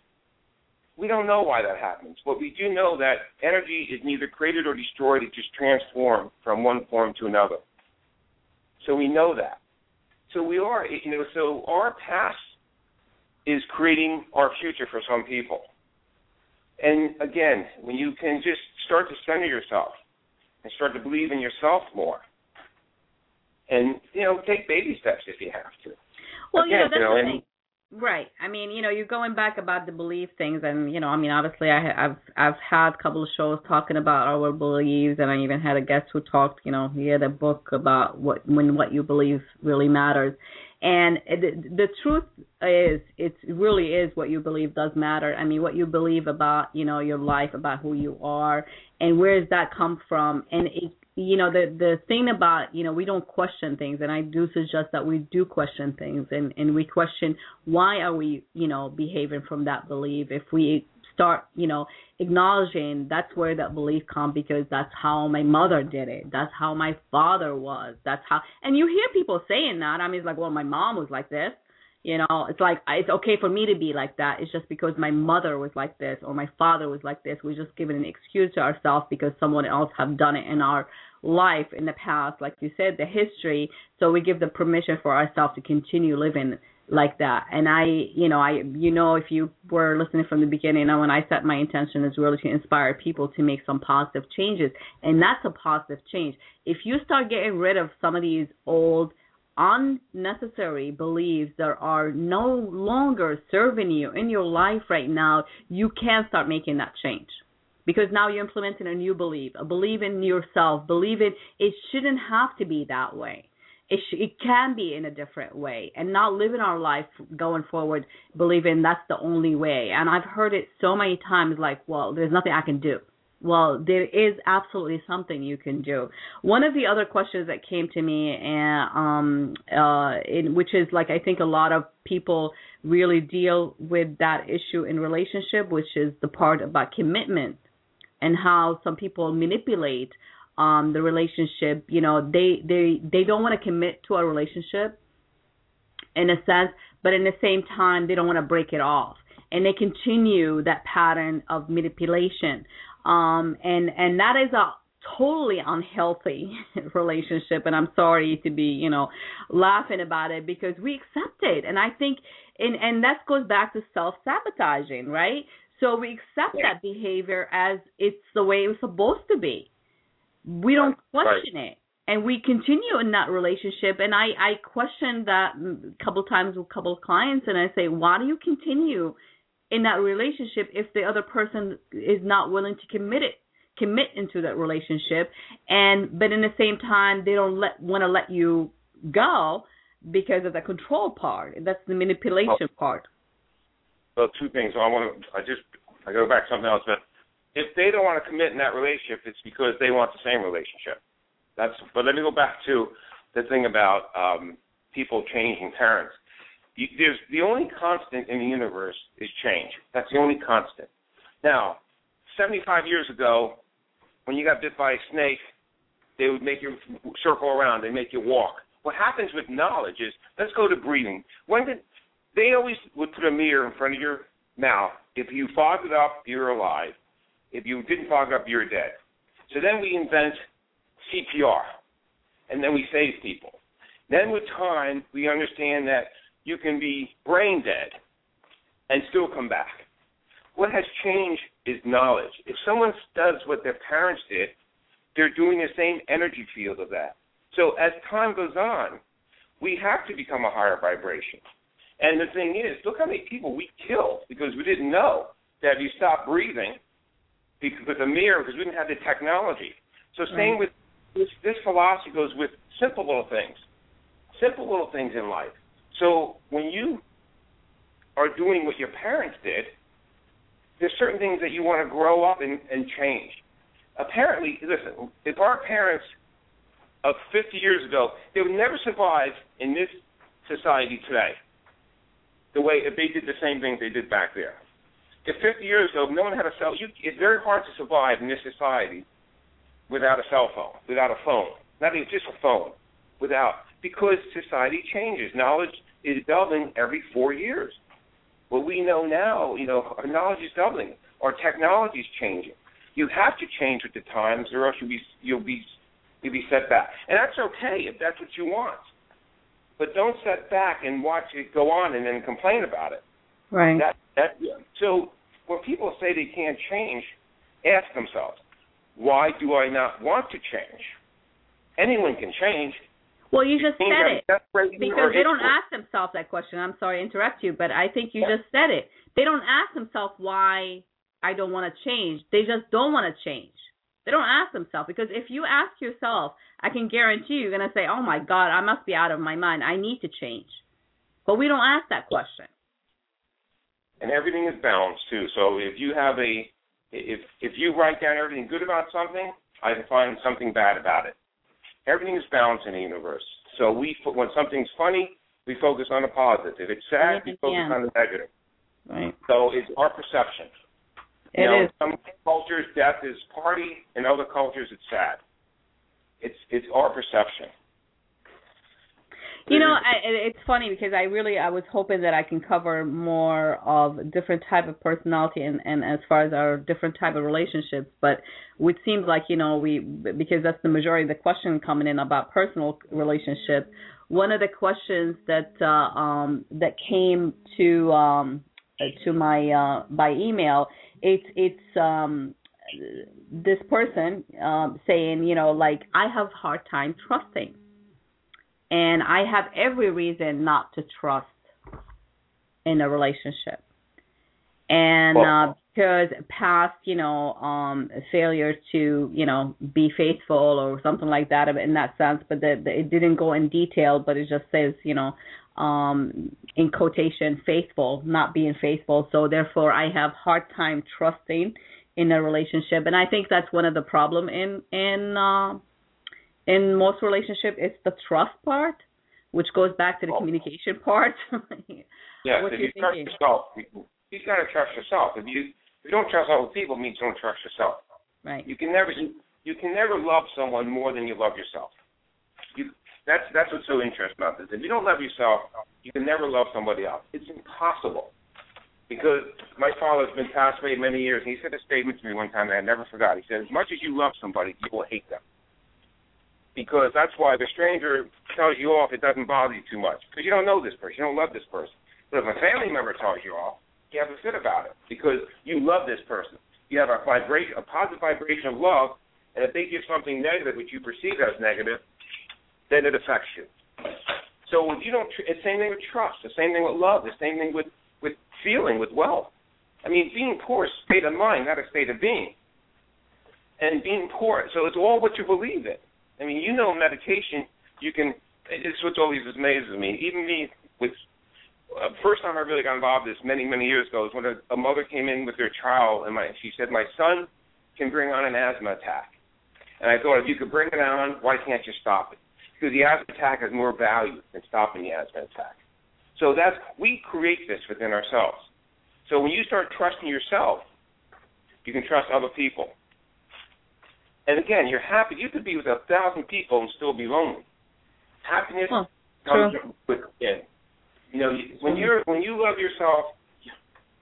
we don't know why that happens, but we do know that energy is neither created or destroyed; it just transforms from one form to another. So we know that. So we are, you know, so our past is creating our future for some people. And again, when you can just start to center yourself and start to believe in yourself more, and you know, take baby steps if you have to. Well, again, you know, that's you know, the thing. Right. I mean, you know, you're going back about the belief things, and you know, I mean, obviously, I, I've I've had a couple of shows talking about our beliefs, and I even had a guest who talked. You know, he had a book about what when what you believe really matters, and the, the truth is, it really is what you believe does matter. I mean, what you believe about you know your life, about who you are, and where does that come from, and it you know the the thing about you know we don't question things and i do suggest that we do question things and and we question why are we you know behaving from that belief. If we start you know acknowledging that's where that belief comes because that's how my mother did it. That's how my father was. That's how and you hear people saying that. I mean it's like well my mom was like this you know, it's like it's okay for me to be like that. It's just because my mother was like this or my father was like this. We're just giving an excuse to ourselves because someone else have done it in our life in the past, like you said, the history. So we give the permission for ourselves to continue living like that. And I, you know, I, you know, if you were listening from the beginning, and when I set my intention is really to inspire people to make some positive changes, and that's a positive change. If you start getting rid of some of these old unnecessary beliefs that are no longer serving you in your life right now, you can start making that change. Because now you're implementing a new belief, a belief in yourself, believe it, it shouldn't have to be that way. It, sh- it can be in a different way and not living our life going forward believing that's the only way. And I've heard it so many times like, well, there's nothing I can do well, there is absolutely something you can do. One of the other questions that came to me, and um, uh, in, which is like I think a lot of people really deal with that issue in relationship, which is the part about commitment and how some people manipulate um, the relationship. You know, they they they don't want to commit to a relationship in a sense, but in the same time they don't want to break it off and they continue that pattern of manipulation um, and and that is a totally unhealthy relationship and I'm sorry to be, you know, laughing about it because we accept it. And I think and and that goes back to self-sabotaging, right? So we accept yeah. that behavior as it's the way it was supposed to be. We don't question right. it. And we continue in that relationship and I I question that a couple times with a couple of clients and I say, "Why do you continue in that relationship if the other person is not willing to commit it commit into that relationship. And but in the same time they don't let want to let you go because of the control part. That's the manipulation oh. part. Well two things. I want to i just i go back to something else but if they don't want to commit in that relationship it's because they want the same relationship. That's but let me go back to the thing about um people changing parents you, there's the only constant in the universe is change. That's the only constant. Now, 75 years ago, when you got bit by a snake, they would make you circle around. They make you walk. What happens with knowledge is, let's go to breathing. When did they always would put a mirror in front of your mouth. If you fog it up, you're alive. If you didn't fog up, you're dead. So then we invent CPR, and then we save people. Then with time, we understand that you can be brain dead and still come back. What has changed is knowledge. If someone does what their parents did, they're doing the same energy field of that. So as time goes on, we have to become a higher vibration. And the thing is, look how many people we killed because we didn't know that if you stop breathing with a mirror because we didn't have the technology. So same with this, this philosophy goes with simple little things, simple little things in life. So when you are doing what your parents did, there's certain things that you want to grow up and, and change. Apparently, listen, if our parents of 50 years ago, they would never survive in this society today the way if they did the same things they did back there. If 50 years ago, no one had a cell, you, it's very hard to survive in this society without a cell phone, without a phone, not even just a phone, without because society changes. Knowledge is doubling every four years. What we know now, you know, our knowledge is doubling. Our technology is changing. You have to change with the times, or else you'll be you'll be you'll be set back. And that's okay if that's what you want. But don't set back and watch it go on and then complain about it. Right. That that so when people say they can't change, ask themselves, why do I not want to change? Anyone can change. Well, you just said it because they don't ask themselves that question. I'm sorry to interrupt you, but I think you just said it. They don't ask themselves why I don't want to change. They just don't want to change. They don't ask themselves because if you ask yourself, I can guarantee you're going to say, "Oh my God, I must be out of my mind. I need to change." But we don't ask that question. And everything is balanced too. So if you have a if if you write down everything good about something, I can find something bad about it everything is balanced in the universe. So we, when something's funny, we focus on the positive. If it's sad, we focus yeah. on the negative. Right. So it's our perception. It you know, is. Some cultures, death is party. In other cultures, it's sad. It's it's our perception. You know, I, it's funny because I really I was hoping that I can cover more of different type of personality and and as far as our different type of relationships, but it seems like you know we because that's the majority of the question coming in about personal relationship. One of the questions that uh, um, that came to um, to my uh, by email, it's it's um, this person um, saying you know like I have hard time trusting and I have every reason not to trust in a relationship. And uh, because past, you know, um, failure to, you know, be faithful or something like that in that sense, but the, the, it didn't go in detail, but it just says, you know, um, in quotation, faithful, not being faithful. So therefore, I have hard time trusting in a relationship and i think that's one of the problem in in uh in most relationship it's the trust part which goes back to the oh. communication part. Yes if you trust yourself you, you got to trust yourself. If you if you don't trust other people means you don't trust yourself. Right. You can never you, you can never love someone more than you love yourself. You that's that's what's so interesting about this. If you don't love yourself you can never love somebody else. It's impossible. Because my father's been passed away many years, and he said a statement to me one time that I never forgot. He said, "As much as you love somebody, you will hate them." Because that's why the stranger tells you off, it doesn't bother you too much because you don't know this person, you don't love this person. But if a family member tells you off, you have a fit about it because you love this person. You have a vibration, a positive vibration of love, and if they give something negative which you perceive as negative, then it affects you. So if you don't, it's the same thing with trust, the same thing with love, the same thing with with feeling, with wealth. I mean, being poor is a state of mind, not a state of being. And being poor, so it's all what you believe in. I mean, you know, meditation, you can. It's what always amazes me. Even me, with uh, first time I really got involved this many many years ago was when a, a mother came in with their child, and my she said my son can bring on an asthma attack. And I thought, if you could bring it on, why can't you stop it? Because the asthma attack has more value than stopping the asthma attack. So that's we create this within ourselves. So when you start trusting yourself, you can trust other people. And again, you're happy. You could be with a thousand people and still be lonely. Happiness huh, comes with within. You know, when you're when you love yourself,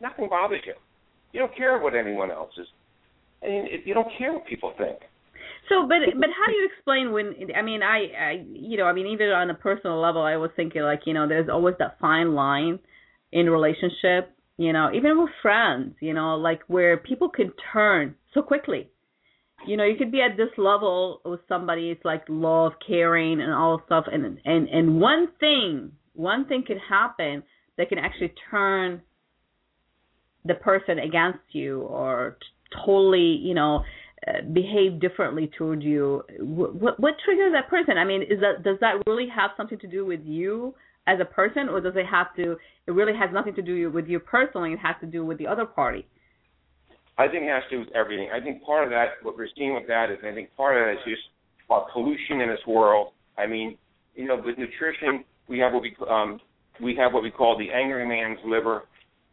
nothing bothers you. You don't care what anyone else is. I mean, you don't care what people think. So, but but how do you explain when? I mean, I, I you know, I mean, even on a personal level, I was thinking like, you know, there's always that fine line in relationship. You know, even with friends, you know, like where people can turn so quickly. You know, you could be at this level with somebody. It's like love, caring, and all stuff, and and and one thing, one thing could happen that can actually turn the person against you or totally, you know, uh, behave differently toward you what what triggers that person i mean is that does that really have something to do with you as a person or does it have to it really has nothing to do with you personally it has to do with the other party i think it has to do with everything i think part of that what we're seeing with that is i think part of that is just uh, pollution in this world i mean you know with nutrition we have what we um we have what we call the angry man's liver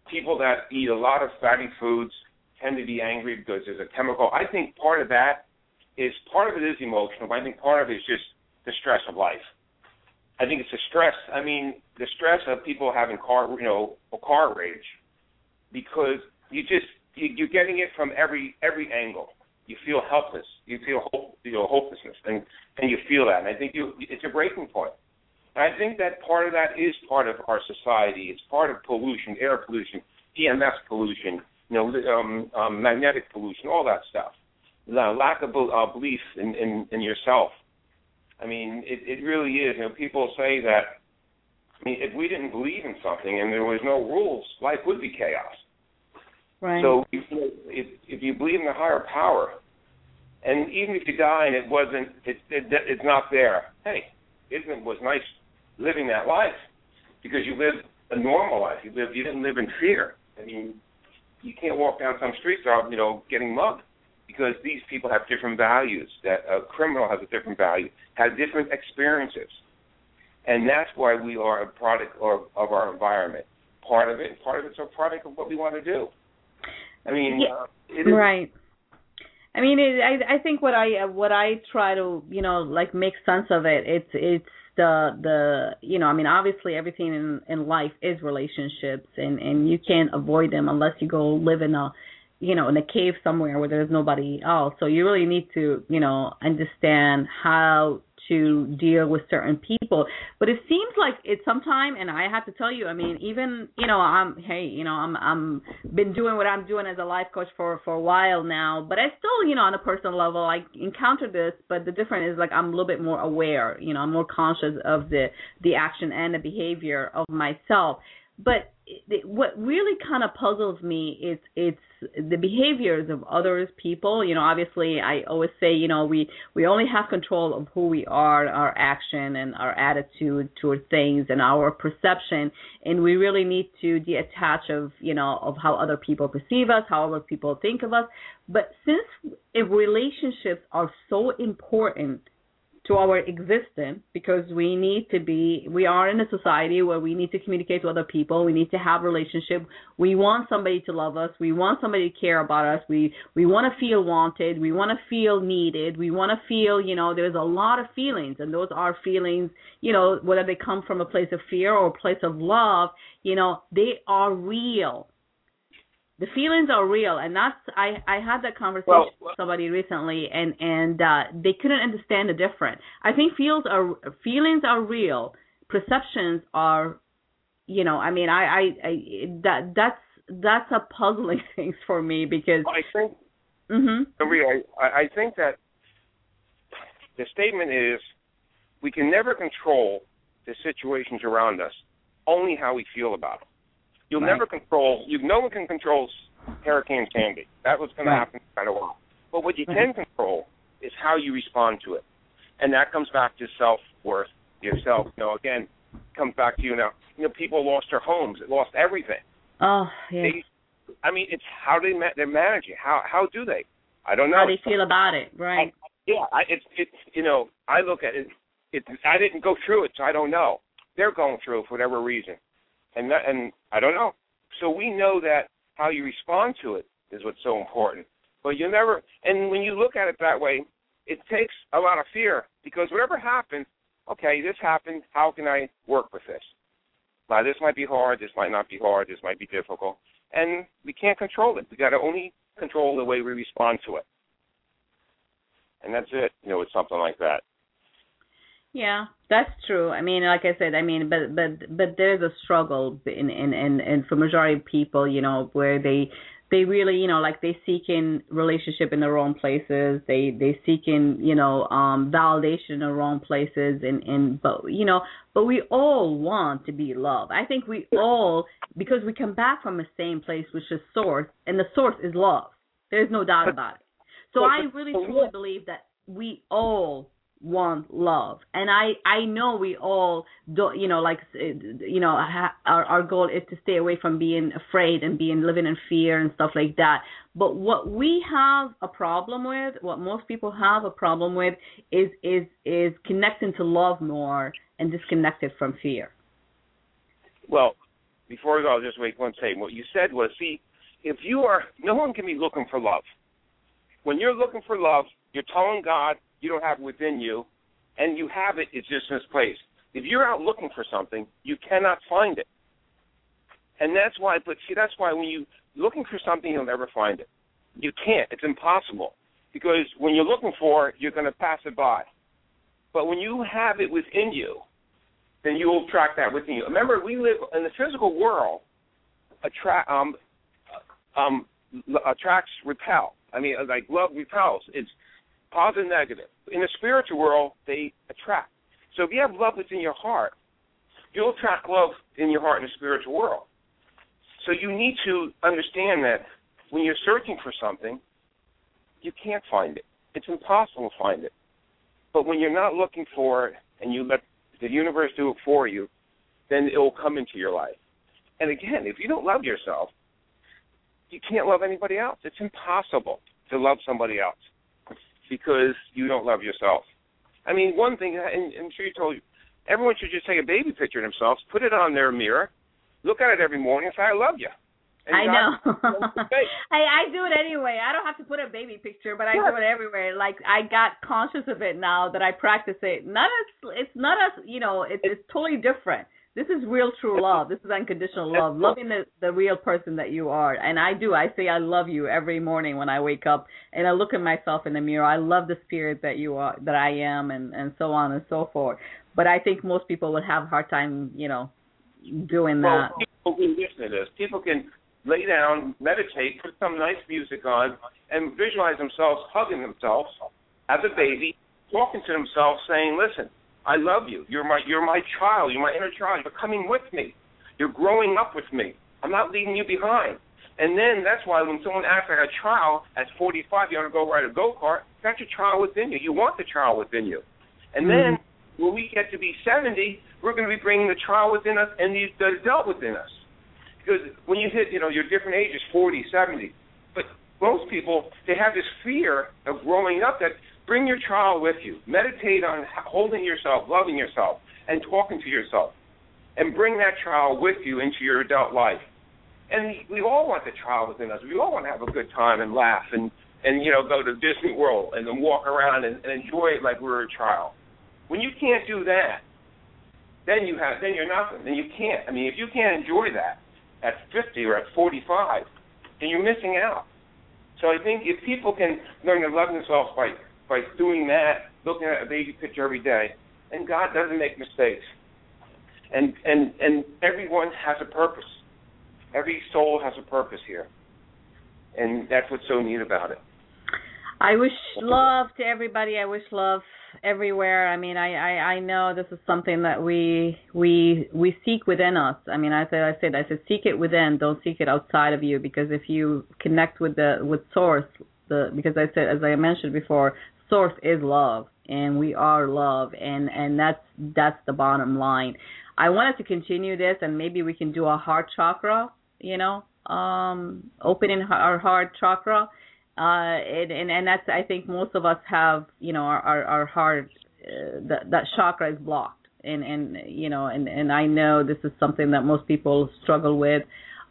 people that eat a lot of fatty foods tend to be angry because there's a chemical. I think part of that is part of it is emotional, but I think part of it is just the stress of life. I think it's the stress. I mean, the stress of people having car, you know, a car rage, because you just you're getting it from every every angle. You feel helpless. You feel hope, you know, hopelessness, and and you feel that. And I think you it's a breaking point. And I think that part of that is part of our society. It's part of pollution, air pollution, EMF pollution, you know, um, um, magnetic pollution, all that stuff. The lack of uh, belief in, in, in yourself. I mean, it, it really is. You know, people say that. I mean, if we didn't believe in something and there was no rules, life would be chaos. Right. So if, if you believe in a higher power, and even if you die and it wasn't, it, it it's not there. Hey, isn't it was nice living that life because you lived a normal life. You lived, you didn't live in fear. I mean, you can't walk down some streets without you know getting mugged because these people have different values. That a criminal has a different value, has different experiences, and that's why we are a product of, of our environment. Part of it, part of it's a product of what we want to do. I mean, yeah, uh, right. I mean, it, I I think what I what I try to you know like make sense of it. It's it's the the you know i mean obviously everything in in life is relationships and and you can't avoid them unless you go live in a you know in a cave somewhere where there's nobody else so you really need to you know understand how to deal with certain people. But it seems like it's sometime, and I have to tell you, I mean, even you know, I'm hey, you know, I'm I'm been doing what I'm doing as a life coach for for a while now, but I still, you know, on a personal level, I encounter this. But the difference is like I'm a little bit more aware, you know, I'm more conscious of the the action and the behavior of myself. but it, what really kind of puzzles me is it's the behaviors of others people. You know obviously i always say you know we we only have control of who we are our action and our attitude toward things and our perception. And we really need to detach of you know of how other people perceive us how other people think of us. But since relationships are so important to our existence because we need to be we are in a society where we need to communicate to other people. We need to have relationship. We want somebody to love us. We want somebody to care about us. We we want to feel wanted. We want to feel needed. We want to feel you know there's a lot of feelings and those are feelings you know whether they come from a place of fear or a place of love you know they are real the feelings are real and that's i i had that conversation well, with somebody recently and and uh they couldn't understand the difference. I think feels are feelings are real. Perceptions are you know i mean i i, I that that's that's a puzzling thing for me because i think mhm I, I think that the statement is we can never control the situations around us only how we feel about them You'll right. never control. You no one can control Hurricane Sandy. That was going right. to happen kind of well. But what you right. can control is how you respond to it, and that comes back to self worth yourself. You know, again, comes back to you now. You know, people lost their homes, It lost everything. Oh, yeah. They, I mean, it's how they ma- they're managing. How how do they? I don't know. How they feel about it, right? I, yeah, I, it's it's you know I look at it. It I didn't go through it, so I don't know. They're going through it for whatever reason and that, and I don't know. So we know that how you respond to it is what's so important. But you never, and when you look at it that way, it takes a lot of fear because whatever happens, okay, this happened. How can I work with this? Now, this might be hard. This might not be hard. This might be difficult, and we can't control it. We got to only control the way we respond to it, and that's it. You know, with something like that. Yeah, that's true. I mean, like I said, I mean, but but but there's a struggle in in in, in for majority of people, you know, where they they really, you know, like they seek in relationship in the wrong places. They they seek in, you know, um validation in the wrong places and and but you know, but we all want to be loved. I think we all because we come back from the same place which is source and the source is love. There's no doubt about it. So I really truly believe that we all want love. And i i know we all don't. you know like you know ha, our our goal is to stay away from being afraid and being living in fear and stuff like that. But what we have a problem with what most people have a problem with is is is connecting to love more and disconnected from fear. Well before we go i'll just wait one second what you said was see if you are no one can be looking for love. When you're looking for love you're telling god you don't have within you, and you have it, it's just misplaced. If you're out looking for something, you cannot find it. And that's why, but see, that's why when you looking for something, you'll never find it. You can't. It's impossible because when you're looking for it, you're going to pass it by. But when you have it within you, then you will track that within you. Remember, we live in the physical world. Attract um, um, attracts repel. I mean, like love repels. It's positive and negative. In the spiritual world, they attract. So if you have love within your heart, you'll attract love in your heart in the spiritual world. So you need to understand that when you're searching for something, you can't find it. It's impossible to find it. But when you're not looking for it and you let the universe do it for you, then it will come into your life. And again, if you don't love yourself, you can't love anybody else. It's impossible to love somebody else because you don't love yourself. I mean, one thing, and I'm sure you told you, everyone should just take a baby picture of themselves, put it on their mirror, look at it every morning, and say, "I love you." And I know. I I do it anyway. I don't have to put a baby picture, but I do it everywhere. Like I got conscious of it now that I practice it. Not as it's not as you know. It's it's totally different. This is real true love. This is unconditional love. Loving the the real person that you are. And I do. I say I love you every morning when I wake up and I look at myself in the mirror. I love the spirit that you are that I am and and so on and so forth. But I think most people would have a hard time, you know, doing that. Well, people can listen to this. People can lay down, meditate, put some nice music on, and visualize themselves hugging themselves as a baby, talking to themselves, saying, "Listen, I love you. You're my you're my child. You're my inner child. You're coming with me. You're growing up with me. I'm not leaving you behind. And then that's why when someone asks for a child at 45, you want to go ride a go kart. That's your child within you. You want the child within you. And mm-hmm. then when we get to be 70, we're going to be bringing the child within us and the, the adult within us. Because when you hit, you know, your different ages, 40, 70, but most people they have this fear of growing up that bring your child with you. Meditate on holding yourself, loving yourself, and talking to yourself, and bring that child with you into your adult life and we all want the child within us. We all want to have a good time and laugh and and you know go to Disney World and then walk around and, and enjoy it like we are a child. When you can't do that, then you have then you're nothing. Then you can't. I mean, if you can't enjoy that at 50 or at 45, then you're missing out. So I think if people can learn to love themselves by by doing that, looking at a baby picture every day, and God doesn't make mistakes, and and and everyone has a purpose every soul has a purpose here, and that's what's so neat about it. I wish love to everybody. I wish love everywhere. I mean, I, I I know this is something that we we we seek within us. I mean, I said I said I said seek it within. Don't seek it outside of you because if you connect with the with source, the because I said as I mentioned before, source is love, and we are love, and and that's that's the bottom line. I wanted to continue this, and maybe we can do a heart chakra you know, um, opening our heart chakra. Uh, and, and, and that's, I think most of us have, you know, our, our, our heart, uh, that, that chakra is blocked. And, and, you know, and, and I know this is something that most people struggle with.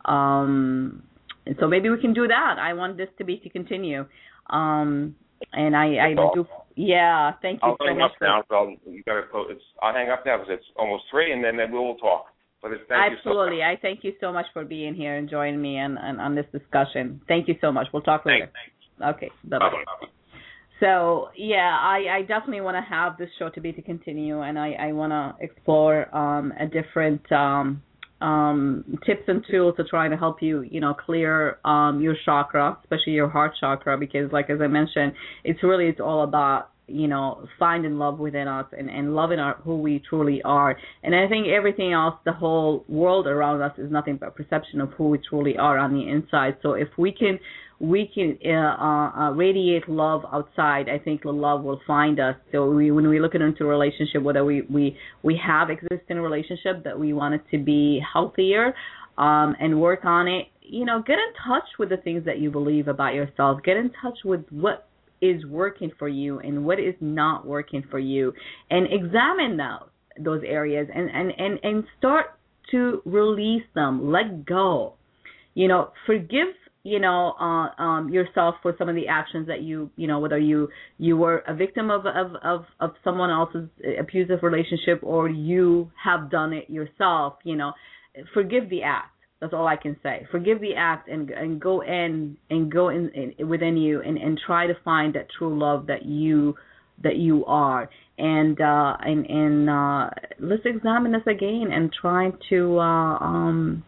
Um, and so maybe we can do that. I want this to be to continue. Um, and I, I do, yeah, thank you I'll so hang much. Up now, so you gotta, it's, I'll hang up now because it's almost three, and then, then we will talk. But thank Absolutely. So much. I thank you so much for being here and joining me and, on this discussion. Thank you so much. We'll talk later. Thanks. Okay. Bye bye. So yeah, I, I definitely want to have this show to be to continue, and I, I want to explore um, a different um, um, tips and tools to try to help you, you know, clear um, your chakra, especially your heart chakra, because like as I mentioned, it's really it's all about you know finding love within us and and loving our who we truly are. And i think everything else the whole world around us is nothing but perception of who we truly are on the inside. So if we can we can uh, uh, radiate love outside. I think the love will find us. So we, when we look into a relationship, whether we we we have existing relationship that we want it to be healthier, um, and work on it. You know, get in touch with the things that you believe about yourself. Get in touch with what is working for you and what is not working for you and examine those those areas and and and and start to release them let go you know forgive you know uh, um yourself for some of the actions that you you know whether you you were a victim of of of of someone else's abusive relationship or you have done it yourself you know forgive the act that's all I can say. Forgive the act and and go in and go in, in within you and and try to find that true love that you that you are and uh and and uh let's examine this again and try to uh um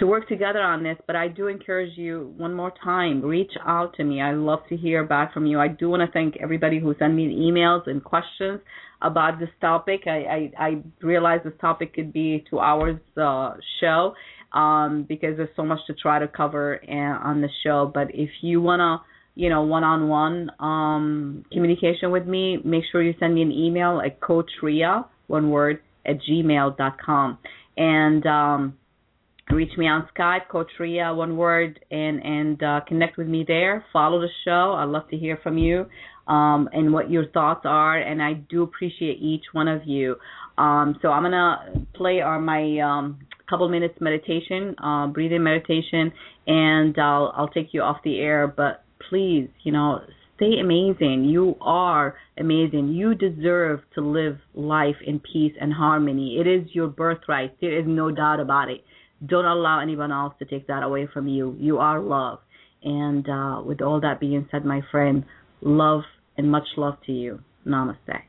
to work together on this but i do encourage you one more time reach out to me i love to hear back from you i do want to thank everybody who sent me emails and questions about this topic i i, I realize this topic could be two hours uh show um, because there's so much to try to cover uh, on the show. But if you wanna, you know, one-on-one um, communication with me, make sure you send me an email at coachrea, one word, at gmail.com. And um, reach me on Skype, Coach Rea, one word, and and uh, connect with me there. Follow the show. I'd love to hear from you um, and what your thoughts are. And I do appreciate each one of you. Um, so I'm gonna play on my um, couple minutes meditation, uh, breathing meditation, and I'll I'll take you off the air. But please, you know, stay amazing. You are amazing. You deserve to live life in peace and harmony. It is your birthright. There is no doubt about it. Don't allow anyone else to take that away from you. You are love. And uh, with all that being said, my friend, love and much love to you. Namaste.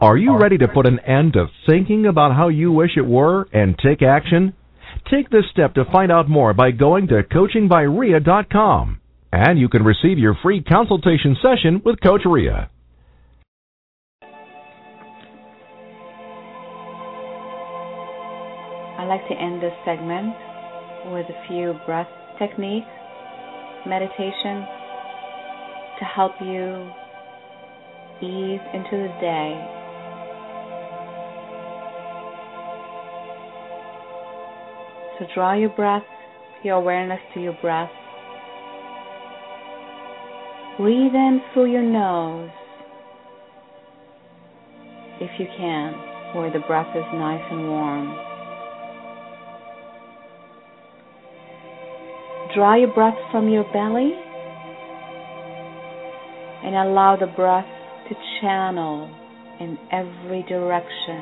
Are you ready to put an end to thinking about how you wish it were and take action? Take this step to find out more by going to coachingbyrea.com. And you can receive your free consultation session with Coach Rea. I I like to end this segment with a few breath techniques, meditation to help you ease into the day. So draw your breath, your awareness to your breath. Breathe in through your nose if you can, where the breath is nice and warm. Draw your breath from your belly and allow the breath to channel in every direction.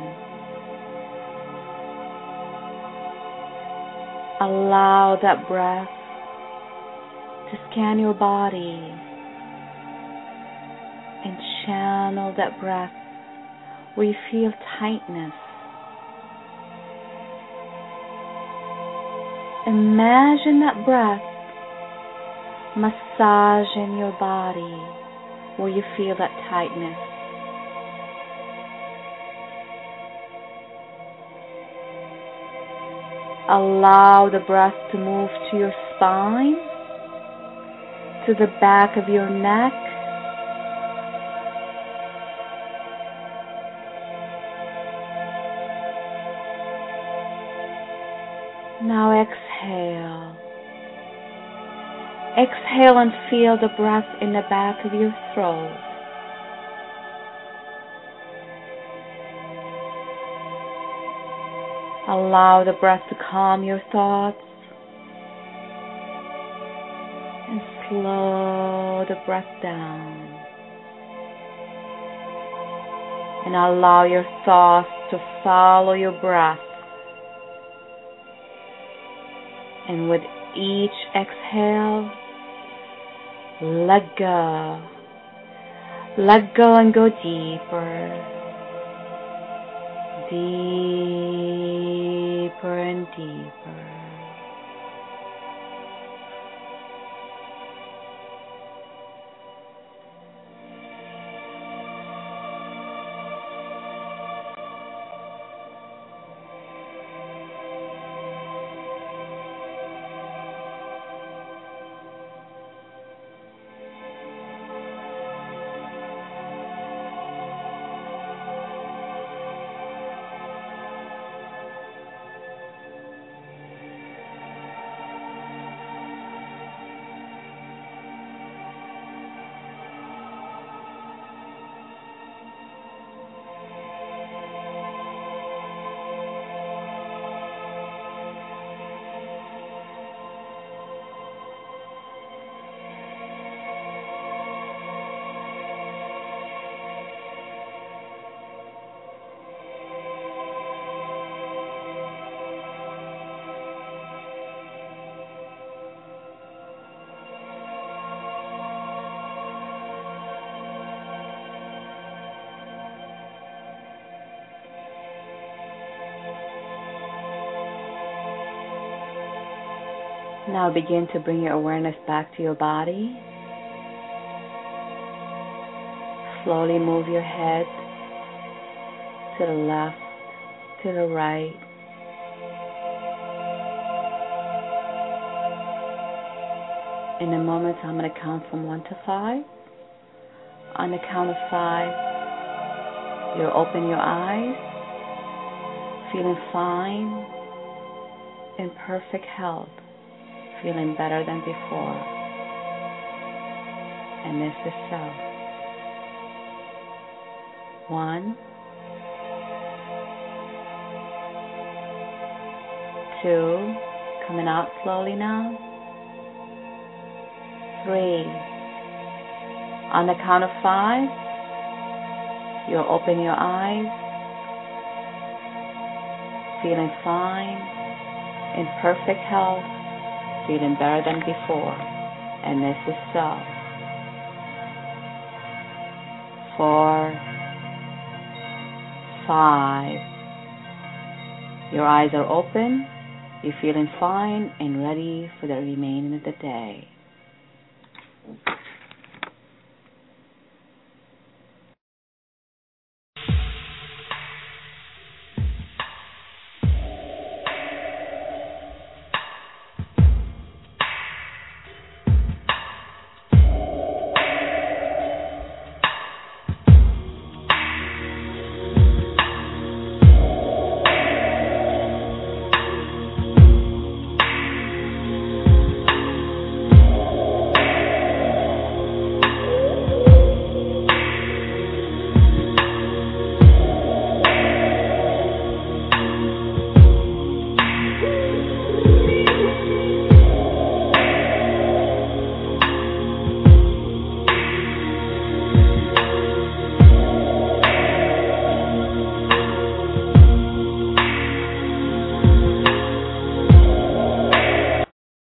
Allow that breath to scan your body and channel that breath where you feel tightness. Imagine that breath massaging your body where you feel that tightness. Allow the breath to move to your spine, to the back of your neck, Exhale and feel the breath in the back of your throat. Allow the breath to calm your thoughts and slow the breath down. And allow your thoughts to follow your breath. And with each exhale, let go. Let go and go deeper. Deeper and deeper. Now begin to bring your awareness back to your body. Slowly move your head to the left, to the right. In a moment, I'm going to count from one to five. On the count of five, you'll open your eyes, feeling fine, in perfect health feeling better than before. And this is so. One, two, coming out slowly now. Three. On the count of five, you'll open your eyes, feeling fine, in perfect health feeling better than before, and this is so. Four, five. Your eyes are open, you're feeling fine and ready for the remaining of the day.